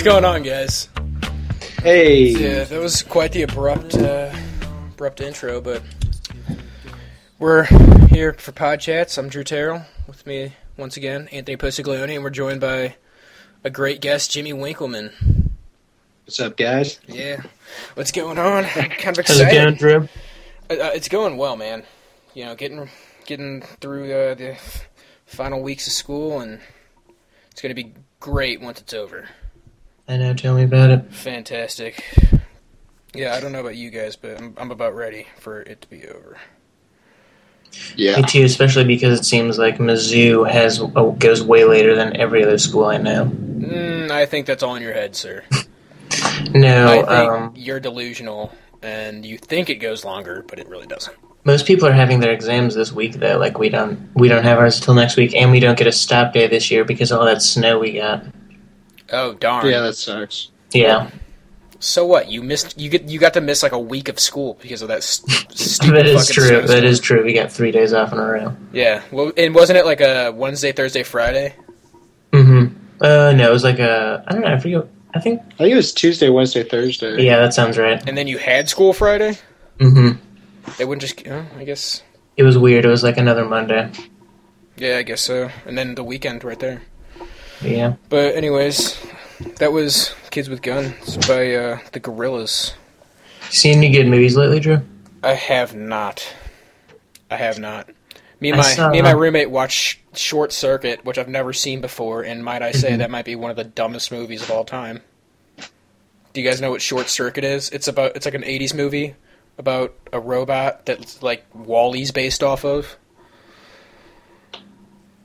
What's going on, guys? Hey. Yeah, that was quite the abrupt, uh, abrupt intro, but we're here for Pod Chats. I'm Drew Terrell. With me once again, Anthony Posiglione, and we're joined by a great guest, Jimmy Winkleman. What's up, guys? Yeah, what's going on? I'm kind of excited. How's it going. Drew? Uh, uh, it's going well, man. You know, getting getting through uh, the final weeks of school, and it's going to be great once it's over. I know. Tell me about it. Fantastic. Yeah, I don't know about you guys, but I'm, I'm about ready for it to be over. Yeah. Me too, especially because it seems like Mizzou has oh, goes way later than every other school I know. Mm, I think that's all in your head, sir. No, I think um, you're delusional, and you think it goes longer, but it really doesn't. most people are having their exams this week though. Like we don't, we don't have ours till next week, and we don't get a stop day this year because of all that snow we got. Oh darn! Yeah, that sucks. Yeah, So what? You missed. You get. You got to miss like a week of school because of that st- stupid. that is fucking true. snowstorm. That is true. We got three days off in a row. Yeah. Well, and wasn't it like a Wednesday, Thursday, Friday? Mm-hmm. Uh, no, it was like a. I don't know. I forget. I think. I think it was Tuesday, Wednesday, Thursday. Yeah, that sounds right. And then you had school Friday. Mm-hmm. They wouldn't just. Oh, I guess. It was weird. It was like another Monday. Yeah, I guess so. And then the weekend right there. Yeah. But anyways, that was Kids with Guns by uh, the Gorillaz. Seen any good movies lately, Drew? I have not. I have not. Me and my saw- me and my roommate watched Short Circuit, which I've never seen before, and might I Mm-hmm. say that might be one of the dumbest movies of all time. Do you guys know what Short Circuit is? It's about it's like an '80s movie about a robot that's like WALL-E's based off of.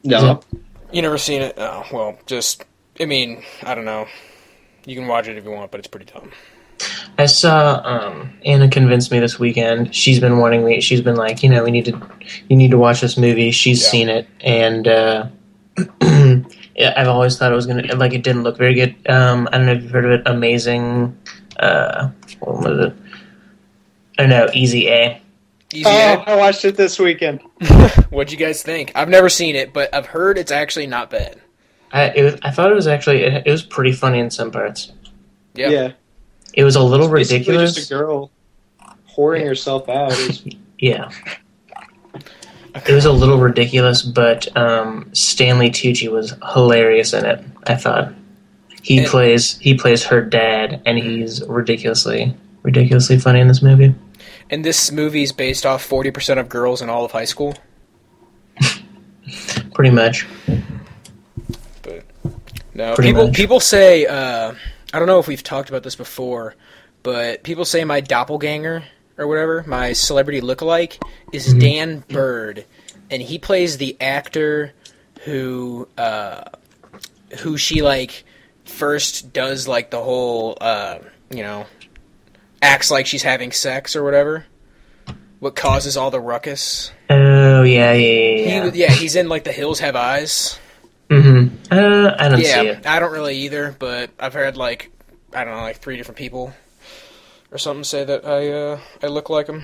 No. You never seen it? Oh well, just I mean I don't know. You can watch it if you want, but it's pretty dumb. I saw um, Anna convinced me this weekend. She's been wanting me. She's been like, you know, we need to, you need to watch this movie. She's Yeah. seen it, and uh, I've always thought it was gonna like it didn't look very good. Um, I don't know if you've heard of it. Amazing. Uh, what was it? I don't know. Easy A. Easy. Oh, I watched it this weekend. What'd you guys think? I've never seen it, but I've heard it's actually not bad. I it was, I thought it was actually it, it was pretty funny in some parts. Yeah. Yeah. It was a little Basically ridiculous. just a girl whoring herself out. It's- Yeah. It was a little ridiculous, but um, Stanley Tucci was hilarious in it. I thought he And- plays he plays her dad, and he's ridiculously ridiculously funny in this movie. And this movie is based off 40% of girls in all of high school. Pretty much. But no, Pretty people much. people say uh, I don't know if we've talked about this before, but people say my doppelganger or whatever, my celebrity lookalike, is Mm-hmm. Dan Byrd, and he plays the actor who uh, who she like first does like the whole uh, you know acts like she's having sex or whatever. What causes all the ruckus? Oh yeah, yeah, yeah. He, yeah, he's in like The Hills Have Eyes. Mm-hmm. Uh, I don't see it. I don't really either, but I've heard like I don't know, like three different people or something say that I uh, I look like him.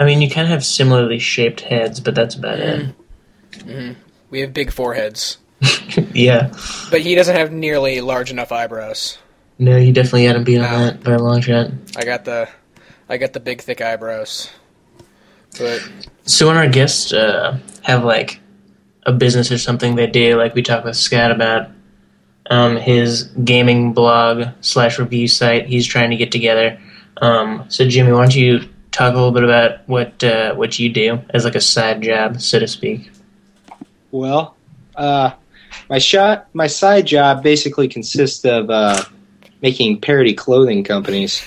I mean, you kind of have similarly shaped heads, but that's about it. We have big foreheads, yeah. but he doesn't have nearly large enough eyebrows. No, you definitely had him beat on No. that by a long shot. I got the I got the big thick eyebrows. But So when our guests uh, have like a business or something they do, like we talked with Scott about um, his gaming blog slash review site he's trying to get together. Um, so Jimmy, why don't you talk a little bit about what uh, what you do as like a side job, so to speak? Well, uh, my shot, my side job basically consists of uh, making parody clothing companies,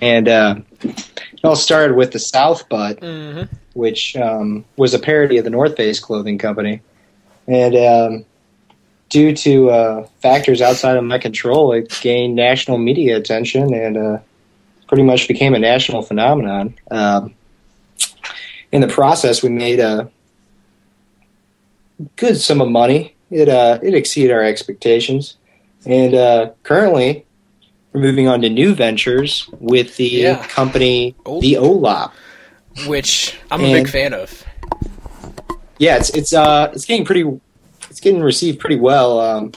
and uh, it all started with the South Butt, mhm. which um, was a parody of the North Face clothing company, and um, due to uh, factors outside of my control, it gained national media attention and uh, pretty much became a national phenomenon. Um, in the process, we made a good sum of money. It uh, it exceeded our expectations, and uh, currently we're moving on to new ventures with the Yeah. company, Oh. the OLAP. which I'm a big fan of. Yeah, it's it's uh it's getting pretty it's getting received pretty well. Um,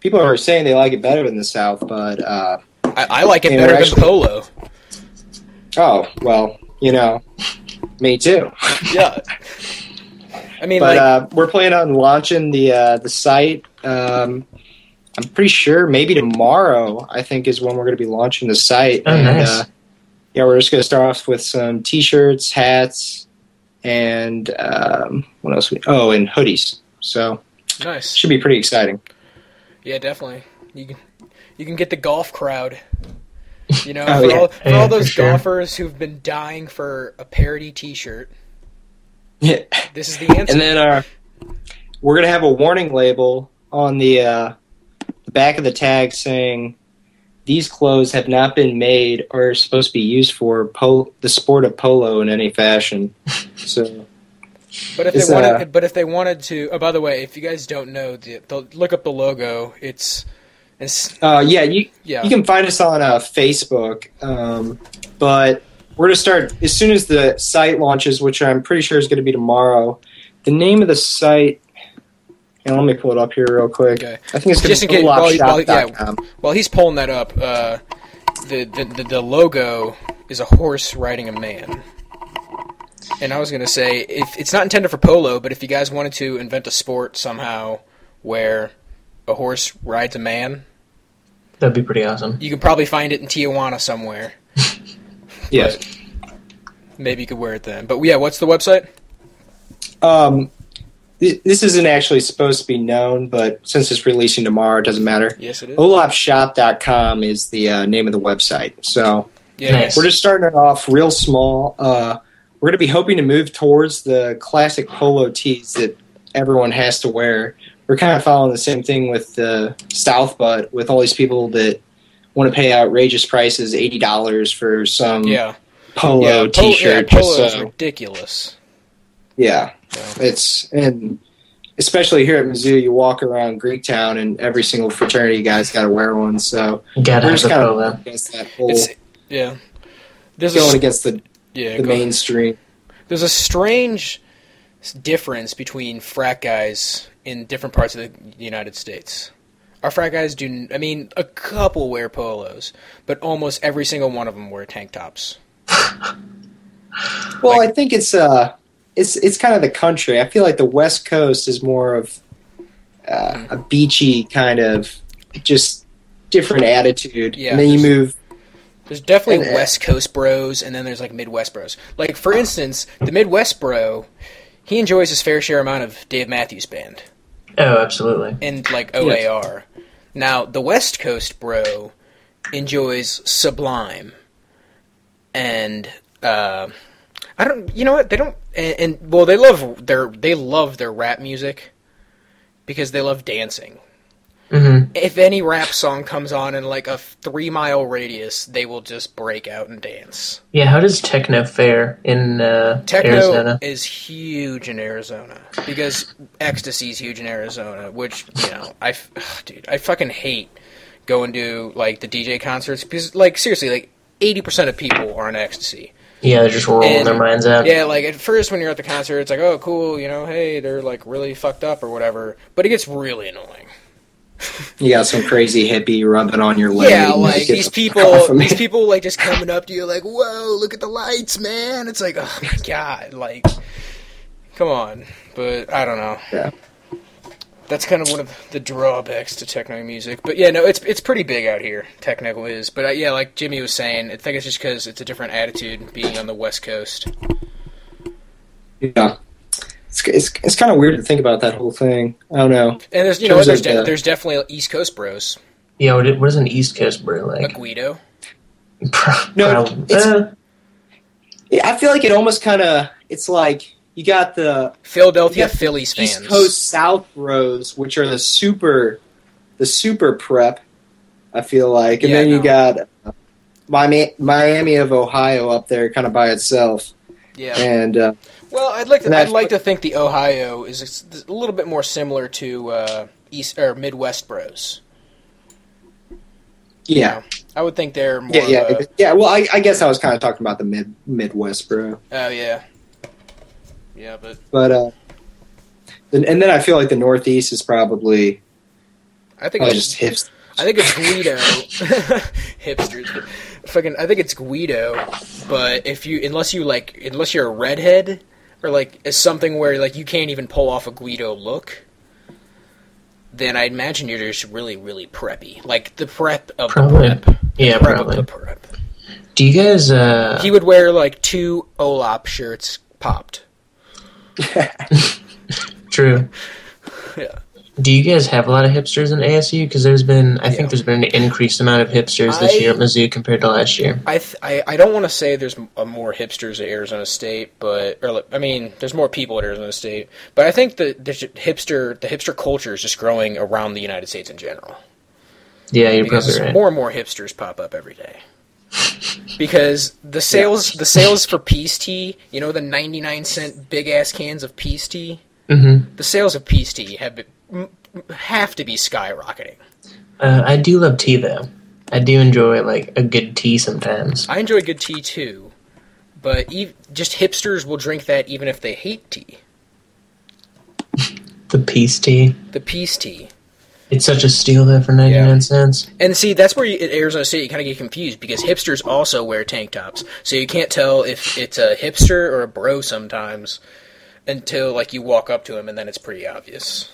people are saying they like it better in the South, but uh, I, I like it better than actually- Polo. oh well, you know, me too. Yeah. I mean, but like, uh, we're planning on launching the uh, the site. Um, I'm pretty sure maybe tomorrow. I think is when we're going to be launching the site. Oh, and, nice. uh, yeah, we're just going to start off with some T-shirts, hats, and um, what else? We, oh, and hoodies. So nice. should be pretty exciting. Yeah, definitely. You can you can get the golf crowd. You know, Oh, for, yeah. all, for Yeah, all for those sure. golfers who've been dying for a parody T-shirt, Yeah. this is the answer. And then uh, we're gonna have a warning label on the uh, the back of the tag saying these clothes have not been made or are supposed to be used for pol- the sport of polo in any fashion. So but if they wanted, uh, but if they wanted to, oh, by the way, if you guys don't know, the, the, look up the logo. It's, it's uh, yeah, you yeah, you can find us on uh, Facebook, um, but we're gonna start as soon as the site launches, which I'm pretty sure is going to be tomorrow. The name of the site. And let me pull it up here real quick. Okay. I think it's Just in going case- while be while- yeah. While he's pulling that up, uh, the, the, the the logo is a horse riding a man. And I was gonna say, if it's not intended for polo, but if you guys wanted to invent a sport somehow where a horse rides a man, That'd be pretty awesome. you could probably find it in Tijuana somewhere. Yes. Maybe you could wear it then. But yeah, what's the website? Um, th- this isn't actually supposed to be known, but since it's releasing tomorrow, it doesn't matter. Yes, it is. olafshop.com is the uh, name of the website. So yeah, Nice. we're just starting it off real small. Uh, we're going to be hoping to move towards the classic polo tees that everyone has to wear. We're kind of following the same thing with the South Butt, with all these people that want to pay outrageous prices, eighty dollars for some yeah, polo yeah. T-shirt. yeah, just polo is so- ridiculous. yeah, So, it's and especially here at Mizzou, you walk around Greektown, and every single fraternity guy's got to wear one. So Gotta we're just kind of against that whole it's yeah. There's a going s- against the, yeah, the go- mainstream. There's a strange difference between frat guys in different parts of the United States. Our frat guys do. I mean, a couple wear polos, but almost every single one of them wear tank tops. Well, Like- I think it's uh, it's it's kind of the country. I feel like the West Coast is more of uh, a beachy kind of just different attitude, Yeah, and then you move. There's definitely And, uh, West Coast bros, and then there's like Midwest bros. Like for instance, the Midwest bro, he enjoys his fair share amount of Dave Matthews Band Oh, absolutely. and like OAR. Now the West Coast bro enjoys Sublime, and uh, I don't. You know what? They don't. And, and well, they love their they love their rap music because they love dancing. hmm If any rap song comes on in like a three mile radius, they will just break out and dance. Yeah, how does techno fare in uh, Techno Arizona? is huge in Arizona because ecstasy is huge in Arizona. Which you know, I ugh, dude, I fucking hate going to like the DJ concerts because like seriously, like eighty percent of people are on ecstasy. Yeah, they're just rolling And- their minds out. Yeah, like at first when you're at the concert, it's like, oh, cool, you know, hey, they're like really fucked up or whatever. But it gets really annoying. You got some crazy hippie rubbing on your leg. Yeah, like these people, fuck off of me. these people like just coming up to you like, "Whoa, look at the lights, man!" It's like, oh my god, like, come on. But I don't know. Yeah. That's kind of one of the drawbacks to techno music. But yeah, no, it's it's pretty big out here. Techno is, but uh, yeah, like Jimmy was saying, I think it's just because it's a different attitude being on the West Coast. Yeah. It's, it's, it's kind of weird to think about that whole thing. I don't know. And there's you know there's de- the- there's definitely East Coast bros, Yeah, what, what is an East Coast brew a like? Guido. No, Prob- it's- uh, Yeah, I feel like it almost kind of. It's like you got the Philadelphia Yeah, Phillies fans. East Coast South Bros, which are the super, the super prep. I feel like, and Yeah, then you got uh, Miami, Miami of Ohio up there, kind of by itself. Yeah. And uh, Well, I'd like to. I'd like to think the Ohio is a little bit more similar to uh, East or Midwest Bros. You yeah, know, I would think they're more. yeah, yeah, a- yeah. Well, I, I guess I was kind of talking about the mid Midwest, bro. oh yeah. Yeah, but But uh, and, and then I feel like the Northeast is probably I think probably it's, just hips. I think it's Guido. Hipsters. Fucking, I think it's Guido. But if you, unless you like, unless you're a redhead, or like it's something where like you can't even pull off a Guido look, then I imagine you're just really, really preppy, like the prep of Probably. the prep. yeah, Prep probably. of the prep. Do you guys? Uh, He would wear like two Olap shirts popped. true. Yeah. Do you guys have a lot of hipsters in ASU? Because there's been, I Yeah. think there's been an increased amount of hipsters this I- year at Mizzou compared to last year. I, th- I I don't want to say there's uh, more hipsters at Arizona State, but or I mean there's more people at Arizona State, but I think the, the hipster the hipster culture is just growing around the United States in general Yeah, you're because probably right. more and more hipsters pop up every day. Because the sales the sales for peace tea, you know the 99 cent big ass cans of peace tea, hmm the sales of peace tea have been, have to be skyrocketing. Uh, I do love tea though. I do enjoy like a good tea sometimes. I enjoy good tea too, but ev- just hipsters will drink that even if they hate tea. The peace tea. The peace tea. It's such a steal though for ninety nine Yeah. cents. And see, that's where you, at Arizona State you kind of get confused because hipsters also wear tank tops, so you can't tell if it's a hipster or a bro sometimes until like you walk up to him, and then it's pretty obvious.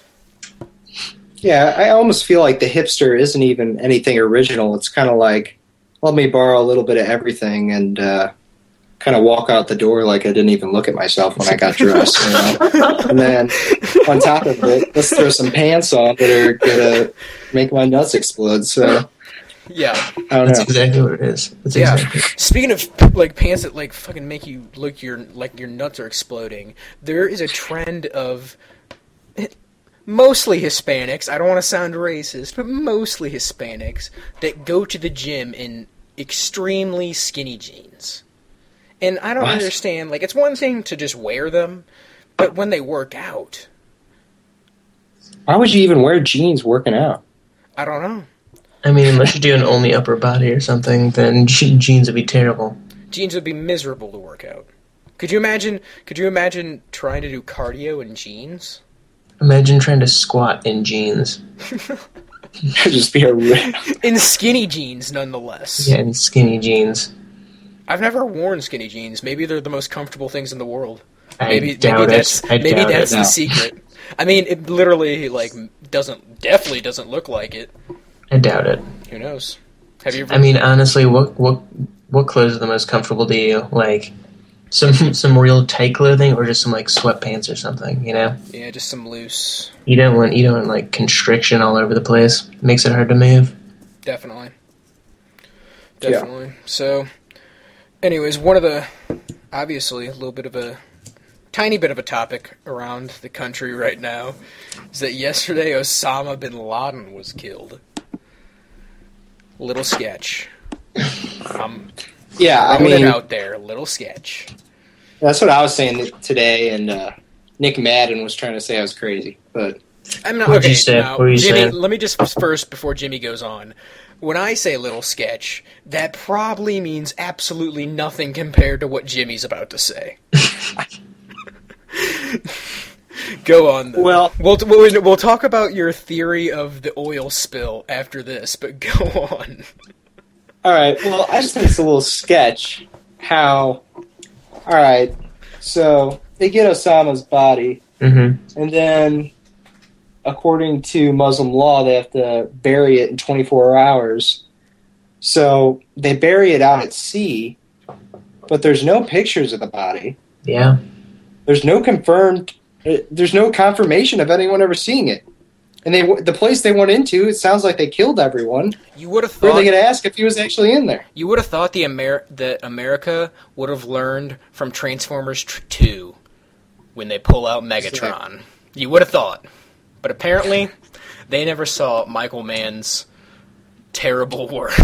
Yeah, I almost feel like the hipster isn't even anything original. It's kind of like, let me borrow a little bit of everything and uh, kind of walk out the door like I didn't even look at myself when I got dressed. You know? and then on top of it, let's throw some pants on that are gonna make my nuts explode. So Yeah. I don't That's know. exactly what it is. That's Yeah. exactly. Speaking of like pants that like fucking make you look your like your nuts are exploding, there is a trend of mostly Hispanics. I don't want to sound racist, but mostly Hispanics that go to the gym in extremely skinny jeans. And I don't What? understand. Like, it's one thing to just wear them, but when they work out, Why would you even wear jeans working out? I don't know. I mean, unless you're doing only upper body or something, then je- jeans would be terrible. Jeans would be miserable to work out. Could you imagine? Could you imagine trying to do cardio in jeans? Imagine trying to squat in jeans. Just be a rip. in skinny jeans nonetheless. Yeah, in skinny jeans. I've never worn skinny jeans. Maybe they're the most comfortable things in the world. I Maybe doubt maybe it. that's I maybe doubt that's it. the No. secret. I mean, it literally like doesn't definitely doesn't look like it. I doubt it. Who knows? Have you ever I mean, honestly, what what what clothes are the most comfortable to you? Like some some real tight clothing, or just some like sweatpants or something? You know, Yeah, just some loose. you don't want you don't want like constriction all over the place. makes it hard to move. Definitely. Yeah. Definitely. So anyways, one of the obviously a little bit of a tiny bit of a topic around the country right now is that yesterday Osama bin Laden was killed. Little sketch. I'm Yeah, I throwing mean, it out there. Little sketch. that's what I was saying today, and uh, Nick Madden was trying to say I was crazy, but I'm not What'd okay. you say? now, What you Jimmy, saying? let me just first before Jimmy goes on. When I say little sketch, that probably means absolutely nothing compared to what Jimmy's about to say. Go on. Though. Well- we'll we'll we'll talk about your theory of the oil spill after this, but go on. All right. Well, I just think it's a little sketch how. All right. So they get Osama's body, hmm and then, according to Muslim law, they have to bury it in 24 hours. So they bury it out at sea, but there's no pictures of the body. Yeah. There's no confirmed. uh, There's no confirmation of anyone ever seeing it. And they the place they went into, it sounds like they killed everyone. You would have Where are thought they going to ask if he was actually in there? you would have thought the Amer- that America would have learned from Transformers 2 when they pull out Megatron. You would have thought, but apparently they never saw Michael Mann's terrible work.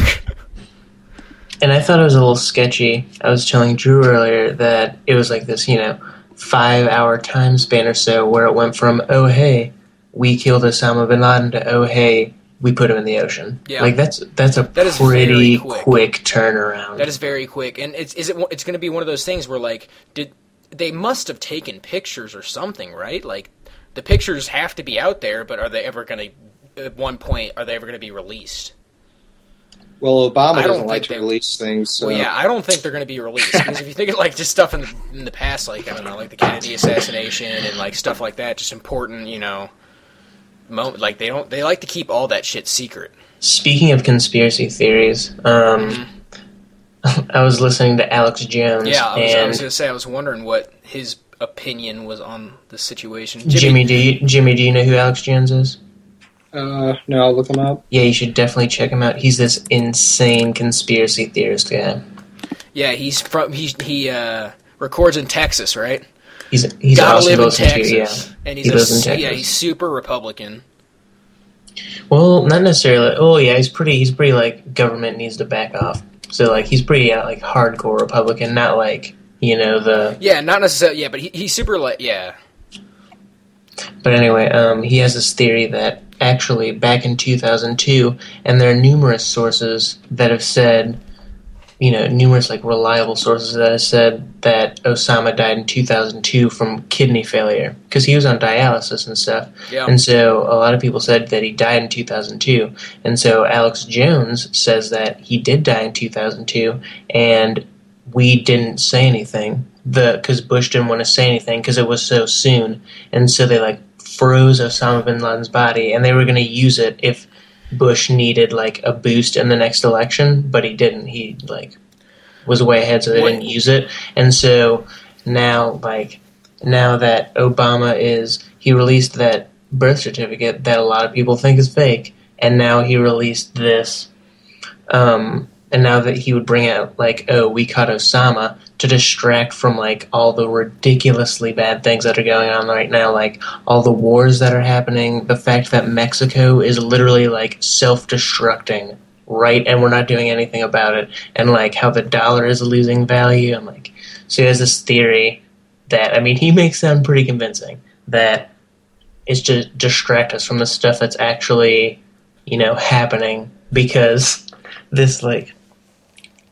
And I thought it was a little sketchy. I was telling Drew earlier that it was like this, you know, five hour time span or so where it went from, oh, hey, we killed Osama bin Laden to, oh, hey, we put him in the ocean. Yeah. Like, that's that's a That is pretty quick. quick. turnaround. That is very quick, and it's is it it's going to be one of those things where like did they must have taken pictures or something, right? Like the pictures have to be out there, but are they ever going to at one point are they ever going to be released? Well, Obama doesn't like to release things. So. Well, yeah, I don't think they're going to be released because if you think of like just stuff in the in the past, like I don't know, like the Kennedy assassination and like stuff like that, just important, you know, moment. Like they don't they like to keep all that shit secret. Speaking of conspiracy theories, um, I was listening to Alex Jones. Mm-hmm. Yeah, I was, I and was going to say I was wondering what his opinion was on the situation. Jimmy, do you, Jimmy, do you know who Alex Jones is? Uh, no, I'll look him up. Yeah, you should definitely check him out. He's this insane conspiracy theorist guy. Yeah, he's from he he uh, records in Texas, right? He's he's Gotta awesome live in Texas, to. Yeah, and he's He a, lives in Texas. yeah he's super Republican. Well, not necessarily. Oh, yeah, he's pretty. He's pretty like government needs to back off. So like he's pretty uh, like hardcore Republican, not like you know the. Yeah, not necessarily. Yeah, but he, he's super like yeah. But anyway, um, he has this theory that actually back in 2002, and there are numerous sources that have said, you know, numerous like reliable sources that have said that Osama died in 2002 from kidney failure because he was on dialysis and stuff. Yeah. And so a lot of people said that he died in 2002. And so Alex Jones says that he did die in 2002 and we didn't say anything. The cuz Bush didn't want to say anything cuz it was so soon. And so they like froze Osama bin Laden's body and they were going to use it if Bush needed like a boost in the next election, but he didn't. He like was way ahead so they didn't use it. And so now like now that Obama is he released that birth certificate that a lot of people think is fake, and now he released this, um, and now that he would bring out like, oh, we caught Osama to distract from like all the ridiculously bad things that are going on right now, like all the wars that are happening, the fact that Mexico is literally like self-destructing, right, and we're not doing anything about it, and like how the dollar is losing value, and like so he has this theory that I mean he makes sound pretty convincing that it's to distract us from the stuff that's actually you know happening because this like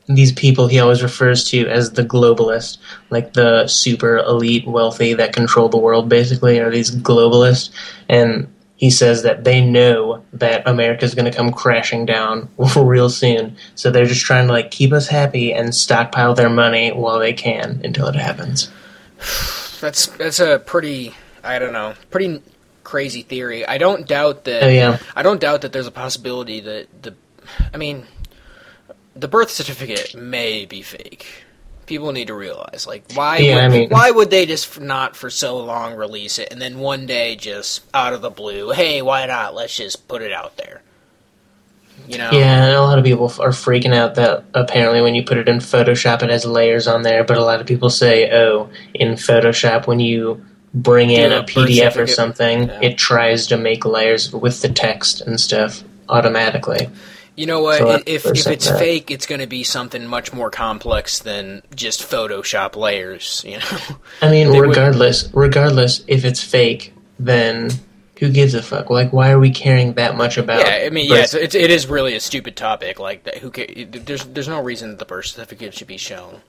these people he always refers to as the globalist like the super elite wealthy that control the world basically are these globalists and he says that they know that America's going to come crashing down real soon so they're just trying to like keep us happy and stockpile their money while they can until it happens That's that's a pretty I don't know pretty crazy theory. I don't doubt that. oh yeah I don't doubt that there's a possibility that the, I mean, the birth certificate may be fake. People need to realize, like, why? Yeah, would, I mean- why would they just not for so long release it, and then one day just out of the blue, hey, why not? Let's just put it out there. You know? Yeah, and a lot of people are freaking out that apparently when you put it in Photoshop, it has layers on there. But a lot of people say, oh, in Photoshop, when you bring in Do a PDF or something, Yeah. it tries to make layers with the text and stuff automatically. You know what? So if if it's saying. fake, it's going to be something much more complex than just Photoshop layers. You know? I mean, They would- regardless, regardless if it's fake, then who gives a fuck? Like, why are we caring that much about? Yeah, I mean, birth yeah, it's, it's, it is really a stupid topic. Like that, who ca- there's there's no reason that the birth certificate should be shown.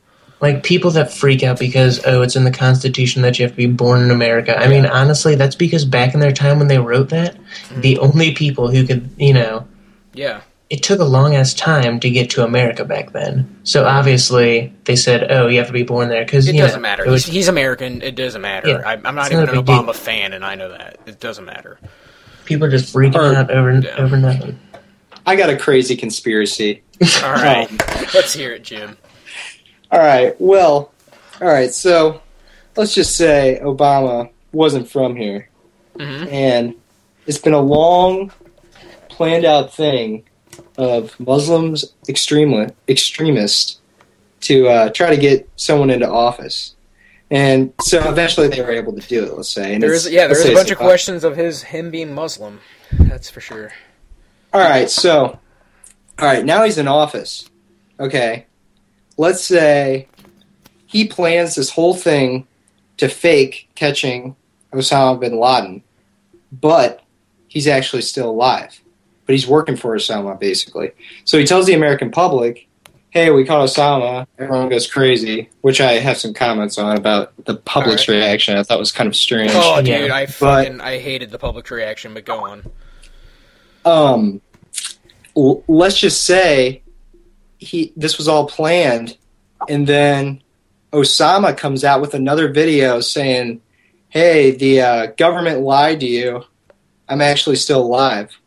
like people that freak out because oh it's in the constitution that you have to be born in america i mean honestly that's because back in their time when they wrote that mm-hmm. the only people who could you know Yeah. It took a long ass time to get to america back then so obviously they said oh you have to be born there because It you doesn't know, matter. it was- he's, he's American. It doesn't matter. Yeah. I, I'm not even not an a big deal. Obama fan, and I know that. It doesn't matter. people are just freaking Or- out over Yeah. over nothing I got a crazy conspiracy. All right. Let's hear it, Jim. All right. Well, all right. So let's just say Obama wasn't from here, hmm and it's been a long, planned out thing of Muslims extremely extremists to uh, try to get someone into office. And so eventually they were able to do it. Let's say. And There is, yeah, there is a bunch of questions of his him being Muslim. That's for sure. All right, so, all right, now he's in office. Okay, let's say he plans this whole thing to fake catching Osama bin Laden, but he's actually still alive. But he's working for Osama, basically. So he tells the American public, hey, we caught Osama. Everyone goes crazy, which I have some comments on about the public's All reaction. I thought was kind of strange. Oh, Yeah. dude, I fucking I hated the public reaction. But go on. um, l- let's just say he this was all planned, and then Osama comes out with another video saying, "Hey, the uh, government lied to you. I'm actually still alive."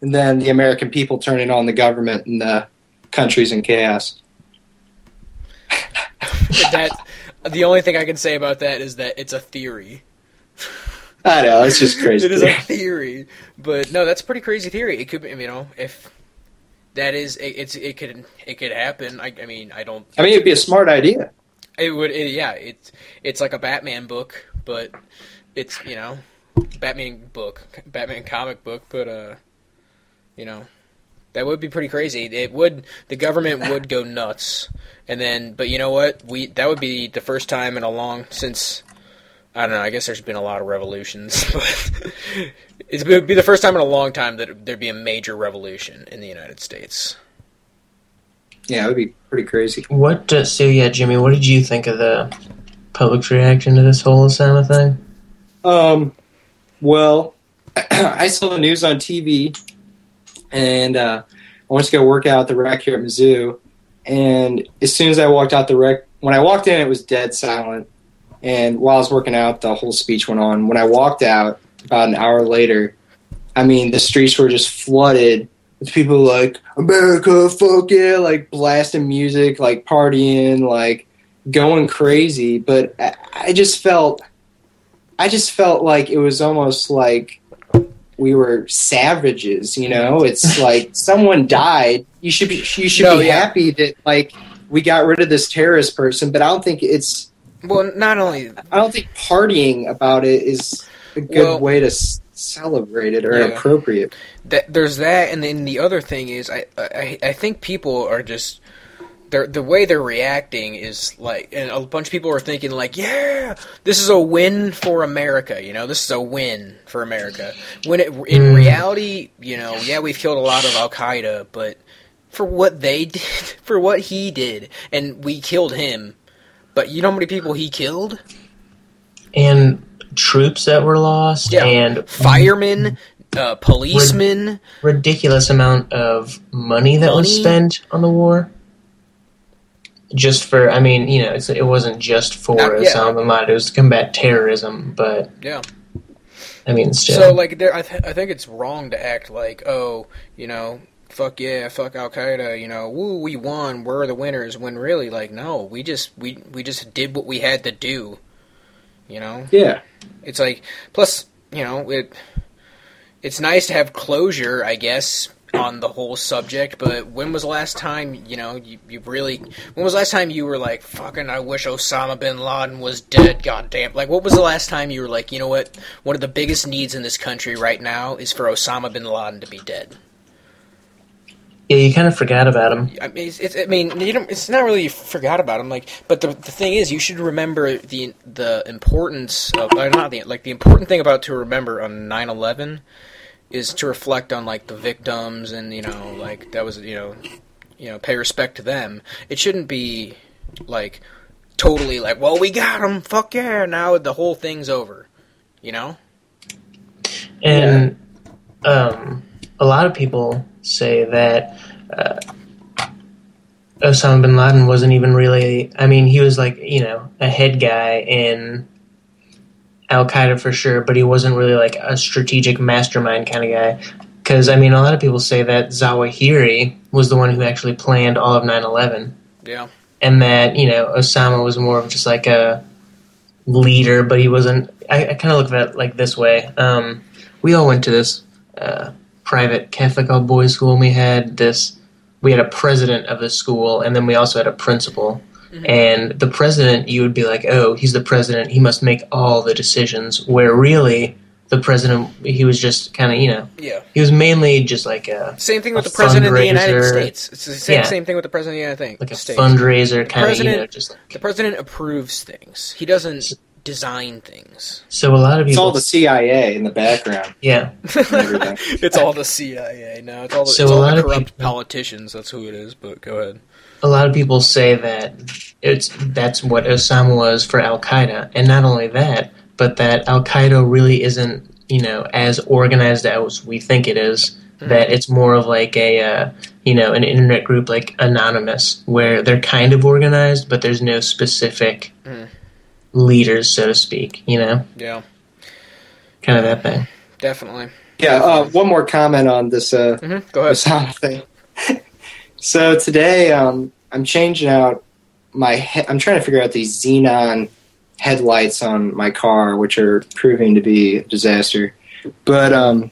And then the American people turning on the government, and the countries in chaos. that the only thing I can say about that is that it's a theory. I know it's just crazy. It is a theory, but no, that's a pretty crazy theory. It could, be, you know, if that is, it, it's it could it could happen. I, I mean, I don't. I mean, it'd be a smart idea. It would, it, yeah. It's it's like a Batman book, but it's you know, Batman book, Batman comic book, but uh, you know, that would be pretty crazy. It would the government would go nuts, and then, but you know what? We that would be the first time in a long since. I don't know. I guess there's been a lot of revolutions, but it would be the first time in a long time that there'd be a major revolution in the United States. Yeah, it would be pretty crazy. what uh, so yeah jimmy what did you think of the public's reaction to this whole osama thing Um, well, I saw the news on TV, and uh, I went to go work out the rec here at Mizzou. And as soon as I walked out the rec, when I walked in, it was dead silent. And while I was working out, the whole speech went on. When I walked out, about an hour later, I mean, the streets were just flooded with people like America, fuck yeah, like blasting music, like partying, like going crazy. But I, I just felt. I just felt like it was almost like we were savages, you know? It's like someone died. You should be you should No, be yeah. happy that like we got rid of this terrorist person, but I don't think it's Well, not only I don't think partying about it is a good Well- way to s- celebrate it or Yeah. appropriate. that there's that, and then the other thing is, I I, I think people are just. They're, the way they're reacting is like, and a bunch of people are thinking like, "Yeah, this is a win for America." You know, this is a win for America. When it, in Mm. reality, you know, yeah, we've killed a lot of Al Qaeda, but for what they did, for what he did, and we killed him. But you know how many people he killed? and troops that were lost Yeah. and Firemen, uh, policemen. ridiculous amount of money that was spent on the war. Just for, I mean, you know, it's, it wasn't just for Uh, yeah. Osama bin Laden; it was to combat terrorism. But Yeah. I mean, still, So like, there, I, th- I think it's wrong to act like, oh, you know, fuck yeah, fuck Al Qaeda, you know, woo, we won, we're the winners. When really, like, no, we just we we just did what we had to do. You know, Yeah. it's like plus, you know, it it's nice to have closure, I guess, on the whole subject. But when was the last time, you know, you, you really? When was the last time you were like, fucking, I wish Osama bin Laden was dead. Goddamn! Like, what was the last time you were like, you know what? One of the biggest needs in this country right now is for Osama bin Laden to be dead. yeah, you kind of forgot about him. I mean, it's, it's, I mean, you don't, it's not really you forgot about him. Like, but the the thing is, you should remember the the importance of uh, not the like the important thing about to remember on 9-11 is to reflect on like the victims and you know like that was you know you know pay respect to them. It shouldn't be like totally like, well, we got them Fuck yeah! Now the whole thing's over. You know? And um, a lot of people say that uh, Osama bin Laden wasn't even really. I mean, he was like you know a head guy in Al Qaeda for sure, but he wasn't really like a strategic mastermind kind of guy. Because I mean, a lot of people say that Zawahiri was the one who actually planned all of 9/11 Yeah. and that you know Osama was more of just like a leader, but he wasn't. I, I kind of look at it like this way. Um, we all went to this uh, private Catholic all boys school, and we had this. We had a president of the school, and then we also had a principal. Mm-hmm. And the president, you would be like, "Oh, he's the president. He must make all the decisions." Where really, the president, he was just kind of, you know, Yeah. he was mainly just like a Same thing with the president of the United. States. It's the same, Yeah. same thing with the president of the United like a States. fundraiser kind of, you know, just like. The president approves things. He doesn't design things. So a lot of people, It's all the CIA in the background. yeah. it's all the CIA. No, it's all the, So it's a all lot the of corrupt people- politicians. That's who it is. But go ahead. A lot of people say that it's that's what Osama was for Al Qaeda, and not only that, but that Al Qaeda really isn't you know as organized as we think it is. That it's more of like a uh, you know an internet group like Anonymous, where they're kind of organized, but there's no specific Mm. leaders, so to speak. You know, Yeah, kind of that thing. definitely. Yeah. Uh, one more comment on this uh, hmm Go ahead. Osama thing. so today, um, I'm changing out my. He- I'm trying to figure out these xenon headlights on my car, which are proving to be a disaster. But um,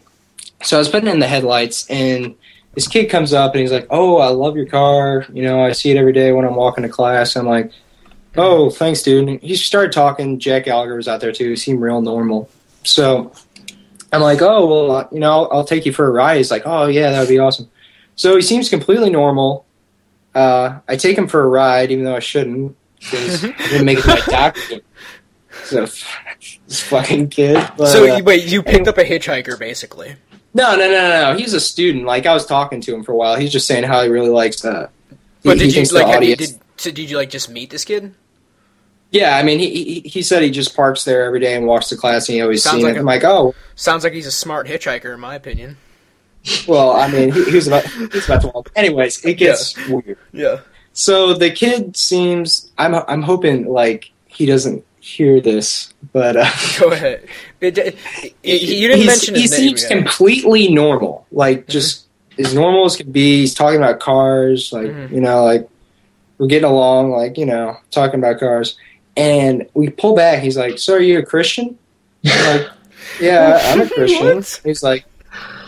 so I was putting in the headlights, and this kid comes up and he's like, "Oh, I love your car. You know, I see it every day when I'm walking to class." I'm like, "Oh, thanks, dude." And he started talking. Jack Gallagher was out there too. He seemed real normal. So I'm like, "Oh, well, uh, you know, I'll, I'll take you for a ride." He's like, "Oh, yeah, that would be awesome." So he seems completely normal. Uh, I take him for a ride, even though I shouldn't, because I didn't make it to my doctor. So this fucking kid. But, so uh, you, wait, you picked up a hitchhiker, basically. no, no, no, no, no. He's a student. Like I was talking to him for a while. He's just saying how he really likes. Uh, But he did you like? You, audience- did so? Did you like just meet this kid? Yeah, I mean, he, he he said he just parks there every day and walks to class, and he always Sounds sees like it. a- I'm like, oh, Sounds like he's a smart hitchhiker, in my opinion. Well, I mean, he, he was about he's about to walk. Anyways, it gets weird. Yeah. So the kid seems. I'm I'm hoping like he doesn't hear this, but uh, Go ahead. It, it, it- you didn't mention his he name. seems yet. completely normal, like just as normal as can be. He's talking about cars, like Mhm. you know, like we're getting along, like you know, talking about cars. And we pull back. He's like, "So are you a Christian?" I'm like, "Yeah, I'm a Christian." He's like,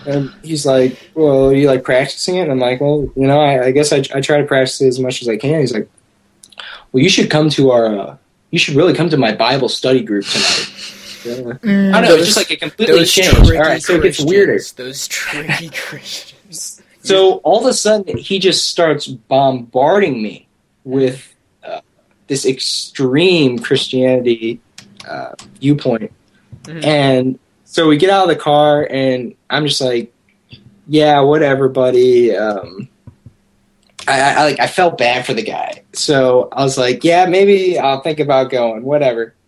and he's like, "Well, are you like practicing it?" And I'm like, "Well, you know, I, I guess I, I try to practice it as much as I can." He's like, "Well, you should come to our, uh, you should really come to my Bible study group tonight." Yeah. I don't know. It's just like it completely those changed. All right, so it gets weirder. Those tricky Christians. So all of a sudden, he just starts bombarding me with uh, this extreme Christianity uh, viewpoint, Mhm. and so we get out of the car, and I'm just like, "Yeah, whatever, buddy." Um, I, I, I like I felt bad for the guy, so I was like, "Yeah, maybe I'll think about going, whatever."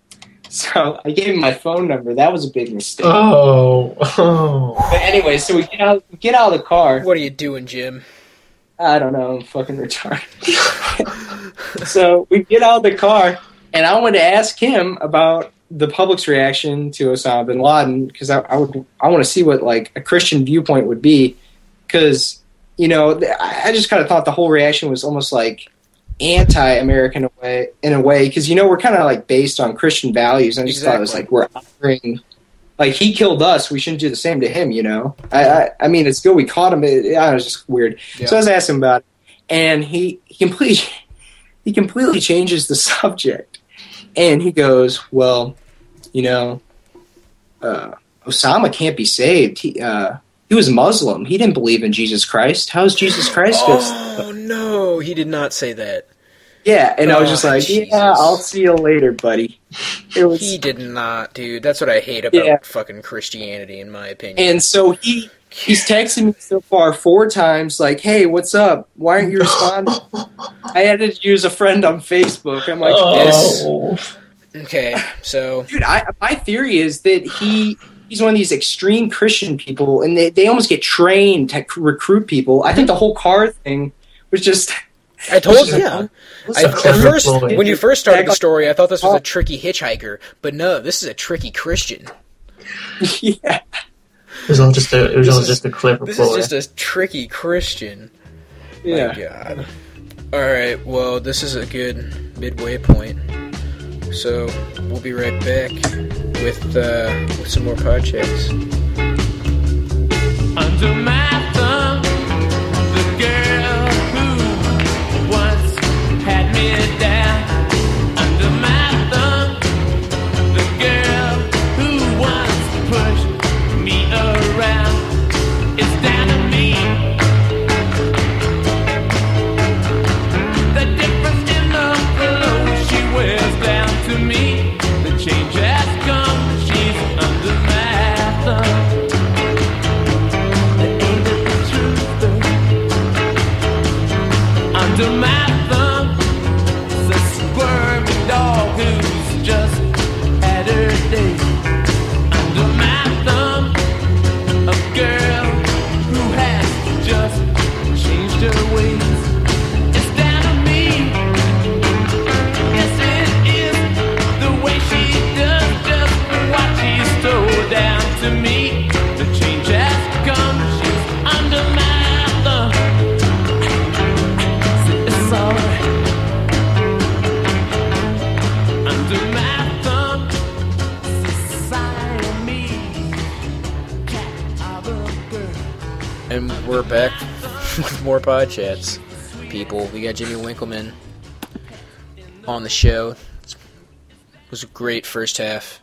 So I gave him my phone number. That was a big mistake. Oh, oh. But anyway, so we get out, we get out of the car. What are you doing, Jim? I don't know, I'm fucking retarded. so we get out of the car, and I wanted to ask him about the public's reaction to Osama bin Laden because I, I would I want to see what like a Christian viewpoint would be because you know I I just kind of thought the whole reaction was almost like anti-American in a way in a way because you know we're kind of like based on Christian values and I just thought it was like we're honoring like he killed us we shouldn't do the same to him you know? I I, I mean it's good we caught him it, it was just weird. Yeah. so I was asking him about it, and he, he completely he completely changes the subject, and he goes, "Well, you know, uh, Osama can't be saved. He uh, he was Muslim. He didn't believe in Jesus Christ. How's Jesus Christ?" Oh no, he did not say that. yeah, and I was just Oh, like, Jesus. "Yeah, I'll see you later, buddy." Was, He did not, dude. That's what I hate about Yeah. fucking Christianity, in my opinion. and so he He's texted me so far four times, like, "Hey, what's up? Why aren't you responding?" I added you as a friend on Facebook. I'm like, oh. "Yes, Oh. Okay, so dude." I, my theory is that he he's one of these extreme Christian people, and they, they almost get trained to recruit people. I think the whole car thing was just. I told you. Yeah. I, at first, when you first started the story, I thought this was a oh. tricky hitchhiker, but no, this is a tricky Christian. yeah. It was all just a. It was This all is- just a clever This ploy. is just a tricky Christian. Yeah. My God. All right. Well, this is a good midway point. So we'll be right back with uh, with some more podcasts. Under my thumb, the girl who once had me down. We're back with more pod chats, People, we got Jimmy Winkleman on the show. It was a great first half.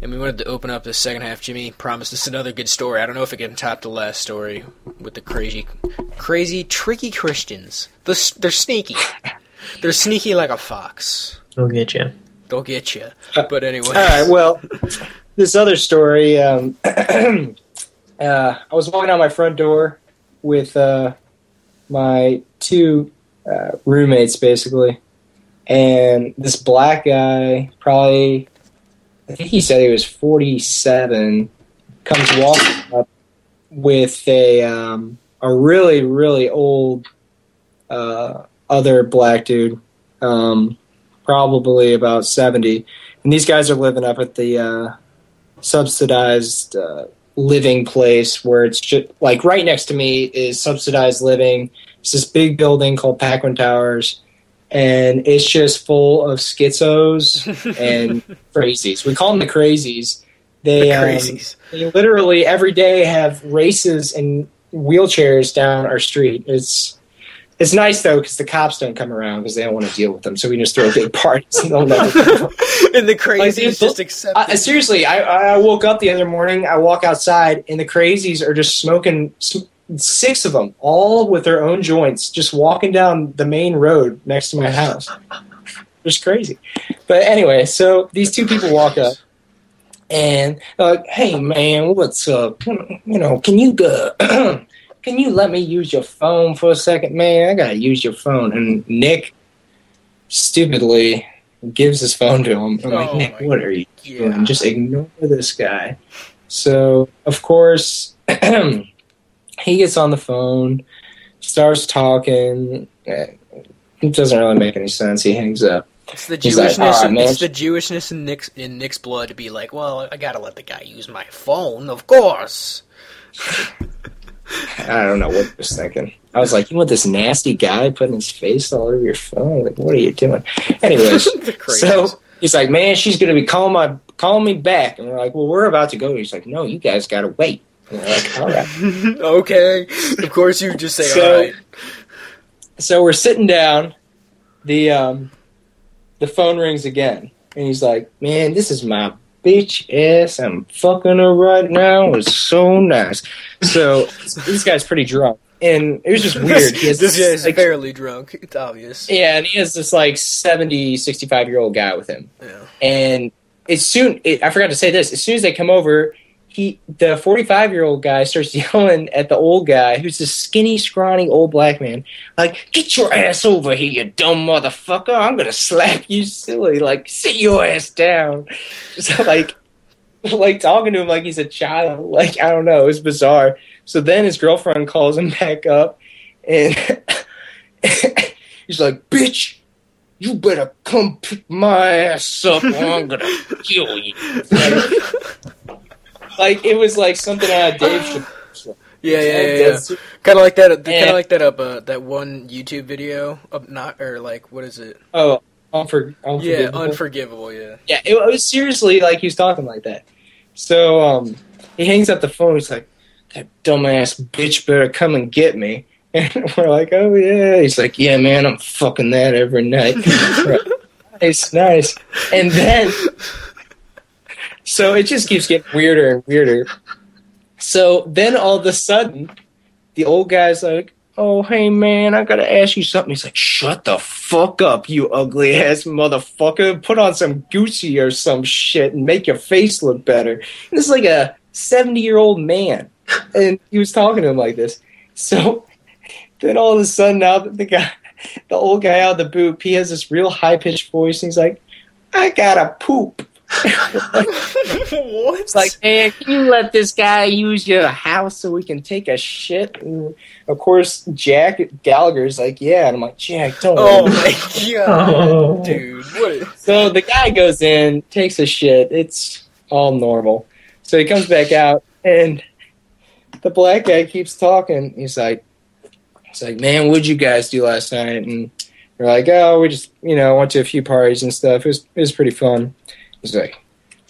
And we wanted to open up the second half. Jimmy promised us another good story. I don't know if it can top the last story with the crazy, crazy, tricky Christians. The s- They're sneaky. They're sneaky like a fox. They'll get you. They'll get you. But anyway. All right. Well, this other story. Um, uh, I was walking out my front door with uh, my two uh, roommates, basically, and this black guy, probably, I think he said he was forty-seven, comes walking up with a um, a really really old uh, other black dude, um, probably about seventy. And these guys are living up at the uh, subsidized uh, living place where it's just like right next to me is subsidized living. It's this big building called Paquin Towers, and it's just full of schizos and crazies. We call them the crazies. They, um, Crazies. they literally every day have races and wheelchairs down our street. It's it's nice though because the cops don't come around because they don't want to deal with them. So we just throw big parties and they'll never and the crazies dude, just accept I, it. seriously, I, I woke up the other morning. I walk outside, and the crazies are just smoking. Six of them, all with their own joints, just walking down the main road next to my house. Just crazy. But anyway, so these two people walk up, and like, "Hey, man, what's up? You know, can you go?" Can you let me use your phone for a second, man? I gotta use your phone. And Nick stupidly gives his phone to him. I'm like, Oh Nick, what are you doing? Just ignore this guy. So, of course, he gets on the phone, starts talking. It doesn't really make any sense. He hangs up. It's the He's like, Jewishness. "All right, in- it's the Jewishness in Nick's in Nick's blood to be like, well, I gotta let the guy use my phone, of course. I don't know what he was thinking. I was like, you want this nasty guy putting his face all over your phone? Like, what are you doing? Anyways, so he's like, man, she's gonna be calling my calling me back, and we're like, well, we're about to go. He's like, no, you guys gotta wait. And we're like, all right. okay, of course you just say So- all right. so we're sitting down. The um, the phone rings again, and he's like, "Man, this is my bitch ass. I'm fucking her right now. It's so nice." So this guy's pretty drunk, and it was just weird. He this guy is like, fairly drunk. It's obvious. yeah, and he has this like 70, 65 year old guy with him, Yeah. and as soon it, I forgot to say this. As soon as they come over, he the 45 year old guy starts yelling at the old guy who's this skinny scrawny old black man like get your ass over here you dumb motherfucker. I'm gonna slap you silly. Like sit your ass down. So like like talking to him like he's a child. Like i don't know. It's bizarre. So then his girlfriend calls him back up and he's like bitch you better come pick my ass up or i'm gonna kill you. Like, like it was like something out of Dave Chappelle. Yeah, yeah, yeah. yeah. Kind of like that. Kind of like that. Up uh, that one YouTube video of not or like what is it? Oh, unfor- Yeah, unforgivable. unforgivable. Yeah. yeah, it, was seriously like he was talking like that. So um, he hangs up the phone. He's like, "That dumbass bitch better come and get me." And we're like, "Oh yeah." He's like, "Yeah, man, I'm fucking that every night." nice, nice. And then, so it just keeps getting weirder and weirder. So then all of a sudden, the old guy's like, Oh, hey man, I gotta ask you something. He's like, Shut the fuck up, you ugly ass motherfucker. Put on some Gucci or some shit and make your face look better. This is like a 70 year old man. And he was talking to him like this. So then all of a sudden, now that the guy, the old guy out of the boot, he has this real high pitched voice. And he's like, I gotta poop. What? It's like, man, can you let this guy use your house so we can take a shit? And of course, Jack Gallagher's like, yeah. And I'm like, Jack, don't. oh worry." my god, Oh. dude. What? So the guy goes in, takes a shit. It's all normal. So he comes back out, and the black guy keeps talking. He's like, he's like, man, what'd you guys do last night? And they're like, oh, we just, you know, went to a few parties and stuff. It was, it was pretty fun. He's like,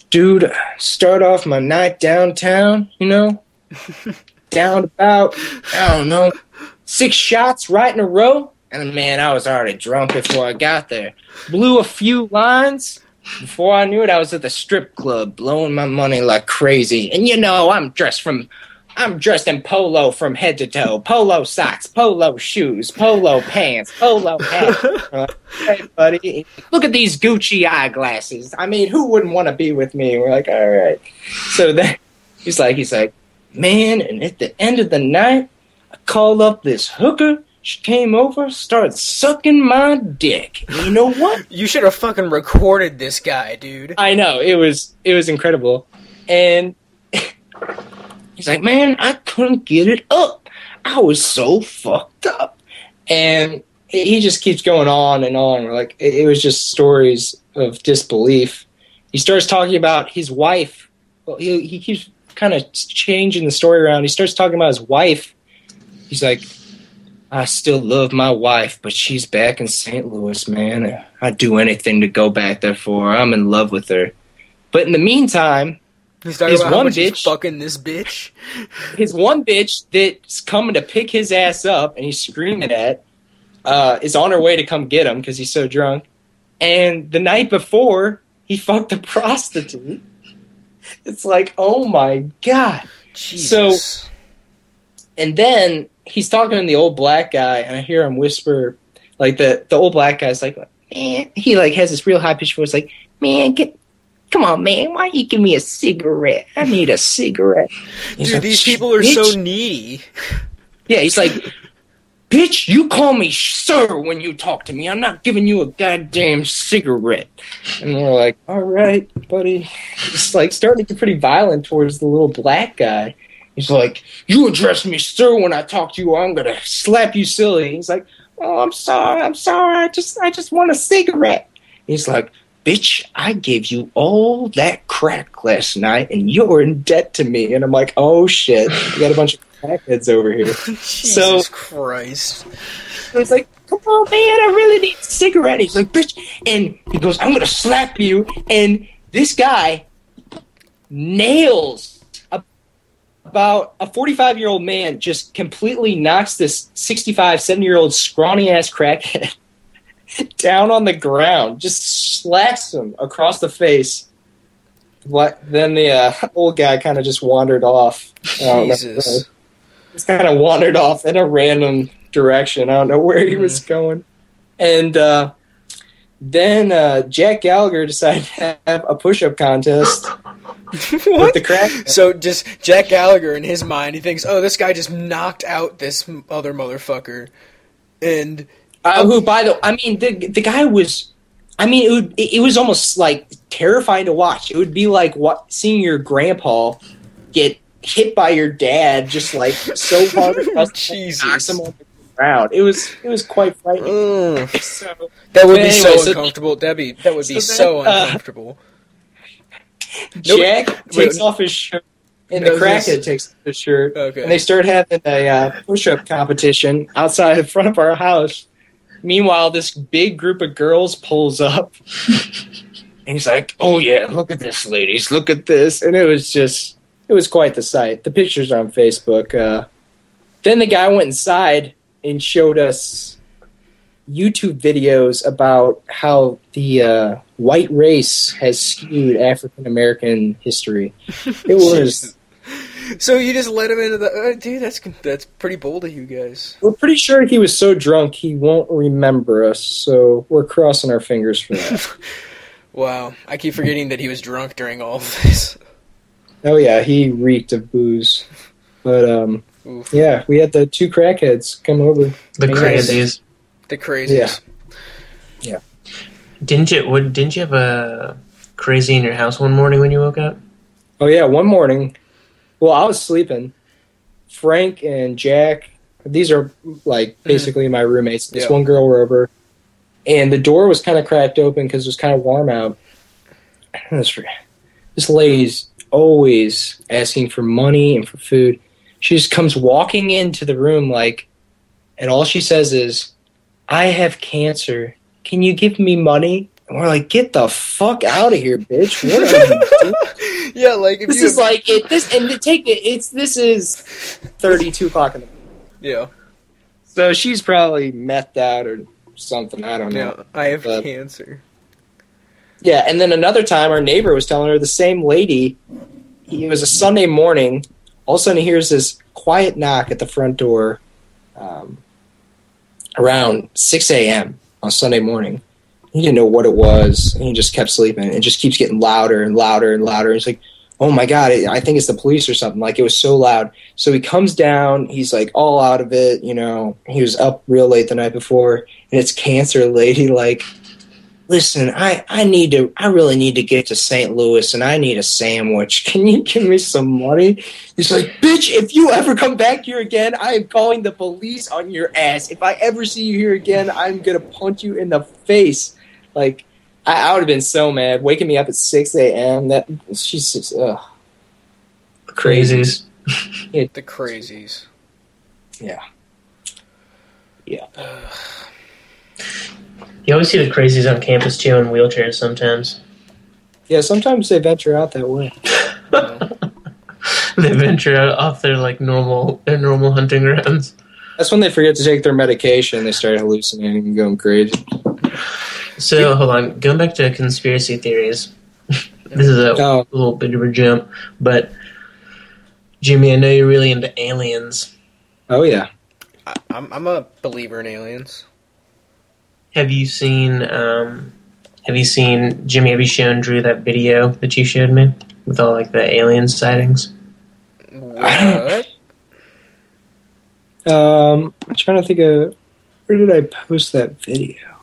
dude, start off my night downtown, you know, down about, I don't know, six shots right in a row. And man, I was already drunk before I got there. Blew a few lines. Before I knew it, I was at the strip club blowing my money like crazy. And you know, I'm dressed from I'm dressed in polo from head to toe. Polo socks, polo shoes, polo pants, polo hat. Like, hey, buddy, look at these Gucci eyeglasses. I mean, who wouldn't want to be with me? We're like, all right. So then he's like, he's like, man, and at the end of the night, I called up this hooker. She came over, started sucking my dick. And you know what? You should have fucking recorded this guy, dude. I know it was it was incredible, and he's like, "Man, I couldn't get it up. I was so fucked up," and he just keeps going on and on. Like, it, was just stories of disbelief. He starts talking about his wife. Well, he he keeps kind of changing the story around. He starts talking about his wife. He's like, I still love my wife, but she's back in St. Louis, man. I'd do anything to go back there for her. I'm in love with her. But in the meantime, He's talking His about one bitch- fucking this bitch. his one bitch that's coming to pick his ass up and he's screaming at uh, is on her way to come get him because he's so drunk. And the night before, he fucked a prostitute. It's like, oh my god. Jesus. And then he's talking to the old black guy, and I hear him whisper, like the the old black guy's like, man, he like has this real high pitched voice, like, man, get. Come on, man. Why you give me a cigarette? I need a cigarette. He's dude, like, these people are "Bitch." so needy. Yeah, he's like, bitch, you call me sir when you talk to me. I'm not giving you a goddamn cigarette. And we're like, all right, buddy. It's like starting to get pretty violent towards the little black guy. He's like, you address me sir when I talk to you, I'm gonna slap you silly. He's like, oh, I'm sorry, I'm sorry. I just, I just want a cigarette. He's like, bitch, I gave you all that crack last night, and you're in debt to me. And I'm like, oh shit, we got a bunch of crackheads over here. Jesus Christ. So he's like, come on, man, I really need a cigarette. He's like, bitch. And he goes, I'm going to slap you. And this guy nails a, about a 45 year old man, just completely knocks this 65, 70 year old scrawny ass crackhead down on the ground, just slaps him across the face. What? Then the uh, old guy kind of just wandered off. I don't know. Jesus. Just kind of wandered off in a random direction. I don't know where he was going. And uh, then uh, Jack Gallagher decided to have a push-up contest, with the crack. So just Jack Gallagher in his mind, he thinks, "Oh, this guy just knocked out this m- other motherfucker," and Uh, who, by the, way, I mean, the the guy was, I mean, it would, it, it was almost like terrifying to watch. It would be like what seeing your grandpa get hit by your dad, just like so hard, across the head, Jesus. him on the ground. It was, it was quite frightening. Ugh. So, that would be so anyway, so- uncomfortable. That'd that would be So so then, uh, uncomfortable. Jack wait, takes off his shirt, and No, the crackhead this- takes off his shirt, Okay. and they start having a uh, push-up competition outside in front of our house. Meanwhile, this big group of girls pulls up, and he's like, "Oh yeah, look at this, ladies, look at this," and it was just, it was quite the sight. The pictures are on Facebook. Uh, then the guy went inside and showed us YouTube videos about how the uh, white race has skewed African American history. It was. So you just let him into the uh, dude. That's that's pretty bold of you guys. We're pretty sure he was so drunk he won't remember us, so we're crossing our fingers for that. Wow, I keep forgetting that he was drunk during all of this. oh yeah, he reeked of booze. But um, Oof. yeah, we had the two crackheads come over. The Yes. crazies. The craziest. Didn't you? What, didn't you have a crazy in your house one morning when you woke up? Oh yeah, one morning, well, I was sleeping. Frank and Jack, these are like mm-hmm. basically my roommates. This Yeah. one girl were over, and the door was kind of cracked open because it was kind of warm out. This this lady's always asking for money and for food. She just comes walking into the room like, and all she says is, "I have cancer. Can you give me money?" And we're like, "Get the fuck out of here, bitch! What are you doing?" Yeah, like if this is like it. This and to take it. It's this is thirty-two o'clock in the morning. yeah So she's probably methed out or something. I don't know. yeah. I have But- cancer. Yeah, and then another time, our neighbor was telling her the same lady. It was a Sunday morning. All of a sudden, he hears this quiet knock at the front door um, around six a.m. on Sunday morning. He didn't know what it was. And he just kept sleeping. It just keeps getting louder and louder and louder. He's like, "Oh my god! I think it's the police or something." Like it was so loud. So he comes down. He's like all out of it. You know, he was up real late the night before, and it's cancer lady. Like listen, I, I need to, I really need to get to St. Louis and I need a sandwich. Can you give me some money? He's like, bitch, if you ever come back here again, I am calling the police on your ass. If I ever see you here again, I'm going to punch you in the face. Like, I, I would have been so mad. Waking me up at 6 a.m. That, she's just, ugh. Crazies. The crazies. Yeah. Yeah. You always see the crazies on campus too in wheelchairs sometimes. Yeah, sometimes they venture out that way. they venture out off their like normal their normal hunting grounds. That's when they forget to take their medication. They start hallucinating and going crazy. So hold on, going back to conspiracy theories. this is a Oh, little bit of a jump, but Jimmy, I know you're really into aliens. oh yeah. I, I'm I'm a believer in aliens. Have you seen um have you seen Jimmy, have you shown Drew that video that you showed me with all like the alien sightings? What? Um, I'm trying to think of where did I post that video?